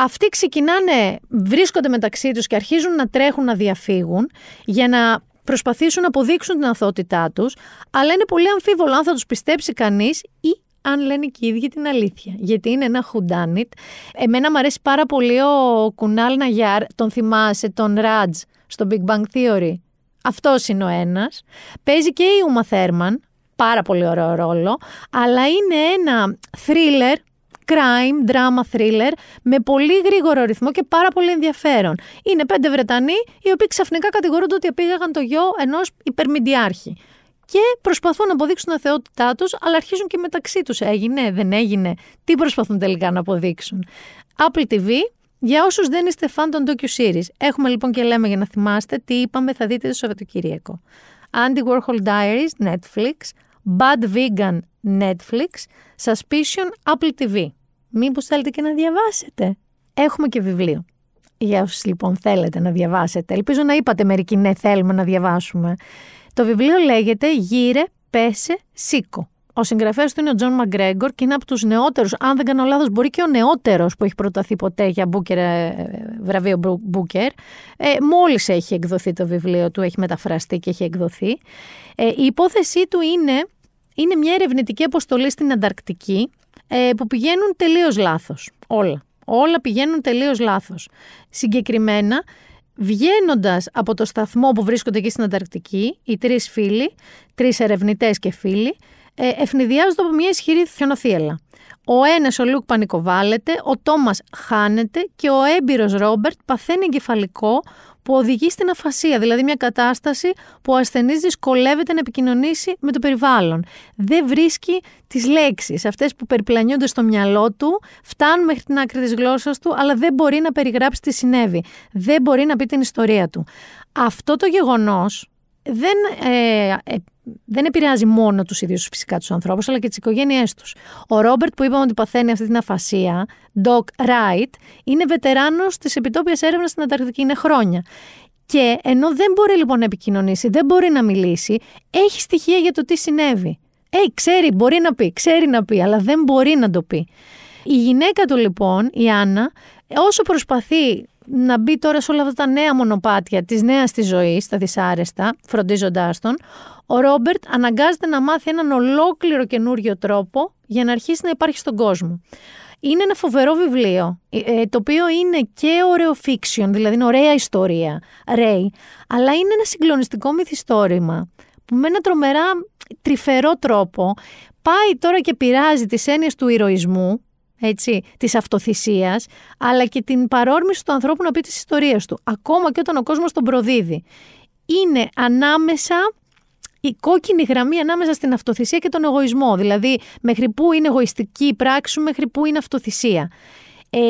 Αυτοί ξεκινάνε, βρίσκονται μεταξύ τους και αρχίζουν να τρέχουν να διαφύγουν για να προσπαθήσουν να αποδείξουν την αθότητά τους, αλλά είναι πολύ αμφίβολο αν θα τους πιστέψει κανείς ή αν λένε και οι ίδιοι την αλήθεια. Γιατί είναι ένα χουντάνιτ. Εμένα μου αρέσει πάρα πολύ ο Κουνάλ Ναγιάρ, τον θυμάσαι, τον Ράτζ στο Big Bang Theory. Αυτός είναι ο ένας. Παίζει και η Ούμα Θέρμαν, πάρα πολύ ωραίο ρόλο, αλλά είναι ένα thriller crime, drama, thriller με πολύ γρήγορο ρυθμό και πάρα πολύ ενδιαφέρον. Είναι πέντε Βρετανοί οι οποίοι ξαφνικά κατηγορούνται ότι απήγαγαν το γιο ενός υπερμηντιάρχη. Και προσπαθούν να αποδείξουν την αθεότητά τους, αλλά αρχίζουν και μεταξύ τους. Έγινε, δεν έγινε. Τι προσπαθούν τελικά να αποδείξουν. Apple TV, για όσους δεν είστε φαν των docu-series. Έχουμε λοιπόν και λέμε για να θυμάστε τι είπαμε θα δείτε το Σαββατοκύριακο. Anti-Warhol Diaries, Netflix. Bad Vegan, Netflix. Suspicion, Apple TV. Μήπως θέλετε και να διαβάσετε; Έχουμε και βιβλίο. Για όσους λοιπόν θέλετε να διαβάσετε. Ελπίζω να είπατε μερικοί ναι θέλουμε να διαβάσουμε. Το βιβλίο λέγεται «Γείρε, πέσε, σήκω». Ο συγγραφέας του είναι ο Τζον Μαγκρέγκορ και είναι από τους νεότερους, αν δεν κάνω λάθος, μπορεί και ο νεότερος που έχει προταθεί ποτέ για Μπούκερ, βραβείο Μπούκερ. Ε, Μόλις έχει εκδοθεί το βιβλίο του, έχει μεταφραστεί και έχει εκδοθεί. Ε, η υπόθεσή του είναι, είναι μια ερευνητική αποστολή στην Ανταρκτική ε, που πηγαίνουν τελείως λάθος. Όλα. Όλα πηγαίνουν τελείως λάθος. Συγκεκριμένα, βγαίνοντας από το σταθμό που βρίσκονται εκεί στην Ανταρκτική, οι τρεις φίλοι, τρεις ερευνητές και φίλοι, ε, ευνηδιάζονται από μια ισχυρή θιονοθύελα. Ο ένας ο Λουκ πανικοβάλλεται, ο Τόμας χάνεται και ο έμπειρος Ρόμπερτ παθαίνει εγκεφαλικό που οδηγεί στην αφασία, δηλαδή μια κατάσταση που ο ασθενής δυσκολεύεται να επικοινωνήσει με το περιβάλλον. Δεν βρίσκει τις λέξεις, αυτές που περιπλανιούνται στο μυαλό του, φτάνουν μέχρι την άκρη της γλώσσας του, αλλά δεν μπορεί να περιγράψει τι συνέβη. Δεν μπορεί να πει την ιστορία του. Αυτό το γεγονός δεν, ε, ε, δεν επηρεάζει μόνο τους ίδιους φυσικά τους ανθρώπους, αλλά και τις οικογένειές τους. Ο Ρόμπερτ, που είπαμε ότι παθαίνει αυτή την αφασία, Doc Wright, είναι βετεράνος της επιτόπιας έρευνας στην Ανταρκτική, είναι χρόνια. Και ενώ δεν μπορεί λοιπόν να επικοινωνήσει, δεν μπορεί να μιλήσει, έχει στοιχεία για το τι συνέβη. Ε, ξέρει, μπορεί να πει, ξέρει να πει, αλλά δεν μπορεί να το πει. Η γυναίκα του λοιπόν, η Άννα, όσο προσπαθεί να μπει τώρα σε όλα αυτά τα νέα μονοπάτια της νέας της ζωής, τα δυσάρεστα, φροντίζοντάς τον, ο Ρόμπερτ αναγκάζεται να μάθει έναν ολόκληρο καινούριο τρόπο για να αρχίσει να υπάρχει στον κόσμο. Είναι ένα φοβερό βιβλίο, ε, το οποίο είναι και ωραίο fiction, δηλαδή είναι ωραία ιστορία, Ray, αλλά είναι ένα συγκλονιστικό μυθιστόρημα που με ένα τρομερά τρυφερό τρόπο πάει τώρα και πειράζει τις έννοιες του ηρωισμού, έτσι, της αυτοθυσίας, αλλά και την παρόρμηση του ανθρώπου να πει τις ιστορίες του, ακόμα και όταν ο κόσμος τον προδίδει. Είναι ανάμεσα η κόκκινη γραμμή ανάμεσα στην αυτοθυσία και τον εγωισμό. Δηλαδή, μέχρι πού είναι εγωιστική η πράξη σου, μέχρι πού είναι αυτοθυσία. Ε,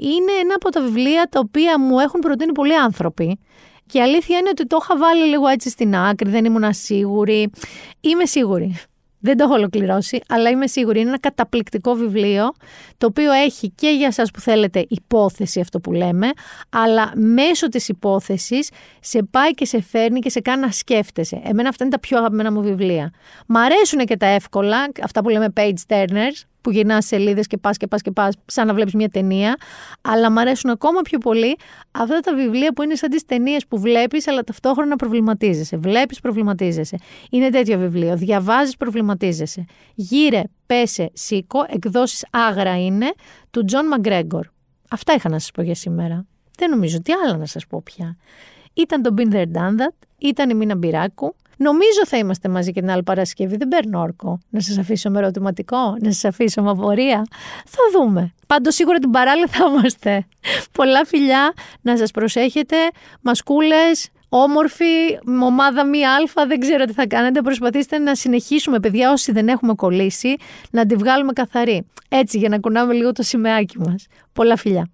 είναι ένα από τα βιβλία τα οποία μου έχουν προτείνει πολλοί άνθρωποι. Και η αλήθεια είναι ότι το είχα βάλει λίγο έτσι στην άκρη, δεν ήμουν σίγουρη. Είμαι σίγουρη. Δεν το έχω ολοκληρώσει, αλλά είμαι σίγουρη. Είναι ένα καταπληκτικό βιβλίο, το οποίο έχει και για σας που θέλετε υπόθεση αυτό που λέμε, αλλά μέσω της υπόθεσης σε πάει και σε φέρνει και σε κάνει να σκέφτεσαι. Εμένα αυτά είναι τα πιο αγαπημένα μου βιβλία. Μ' αρέσουν και τα εύκολα, αυτά που λέμε page turners, που γυρνάς σελίδες και πας και πας και πας, σαν να βλέπεις μια ταινία. Αλλά μου αρέσουν ακόμα πιο πολύ αυτά τα βιβλία που είναι σαν τις ταινίες που βλέπεις, αλλά ταυτόχρονα προβληματίζεσαι. Βλέπεις, προβληματίζεσαι. Είναι τέτοιο βιβλίο. Διαβάζεις, προβληματίζεσαι. Γείρε, πέσε, σήκω, εκδόσεις Άγρα είναι, του Τζον Μαγκρέγκορ. Αυτά είχα να σας πω για σήμερα. Δεν νομίζω τι άλλο να σας πω πια. Ήταν το Been There Done That, ήταν η Μίνα Μπυράκου. Νομίζω θα είμαστε μαζί και την άλλη Παρασκευή. Δεν παίρνω όρκο. Να σας αφήσω με ερωτηματικό, να σας αφήσω με απορία. Θα δούμε. Πάντως σίγουρα την παράλληλα θα είμαστε. Πολλά φιλιά, να σας προσέχετε. Μασκούλες, όμορφη, ομάδα μία αλφα, δεν ξέρω τι θα κάνετε. Προσπαθήστε να συνεχίσουμε, παιδιά, όσοι δεν έχουμε κολλήσει, να τη βγάλουμε καθαρή. Έτσι, για να κουνάμε λίγο το σημαίακι μας. Πολλά φιλιά.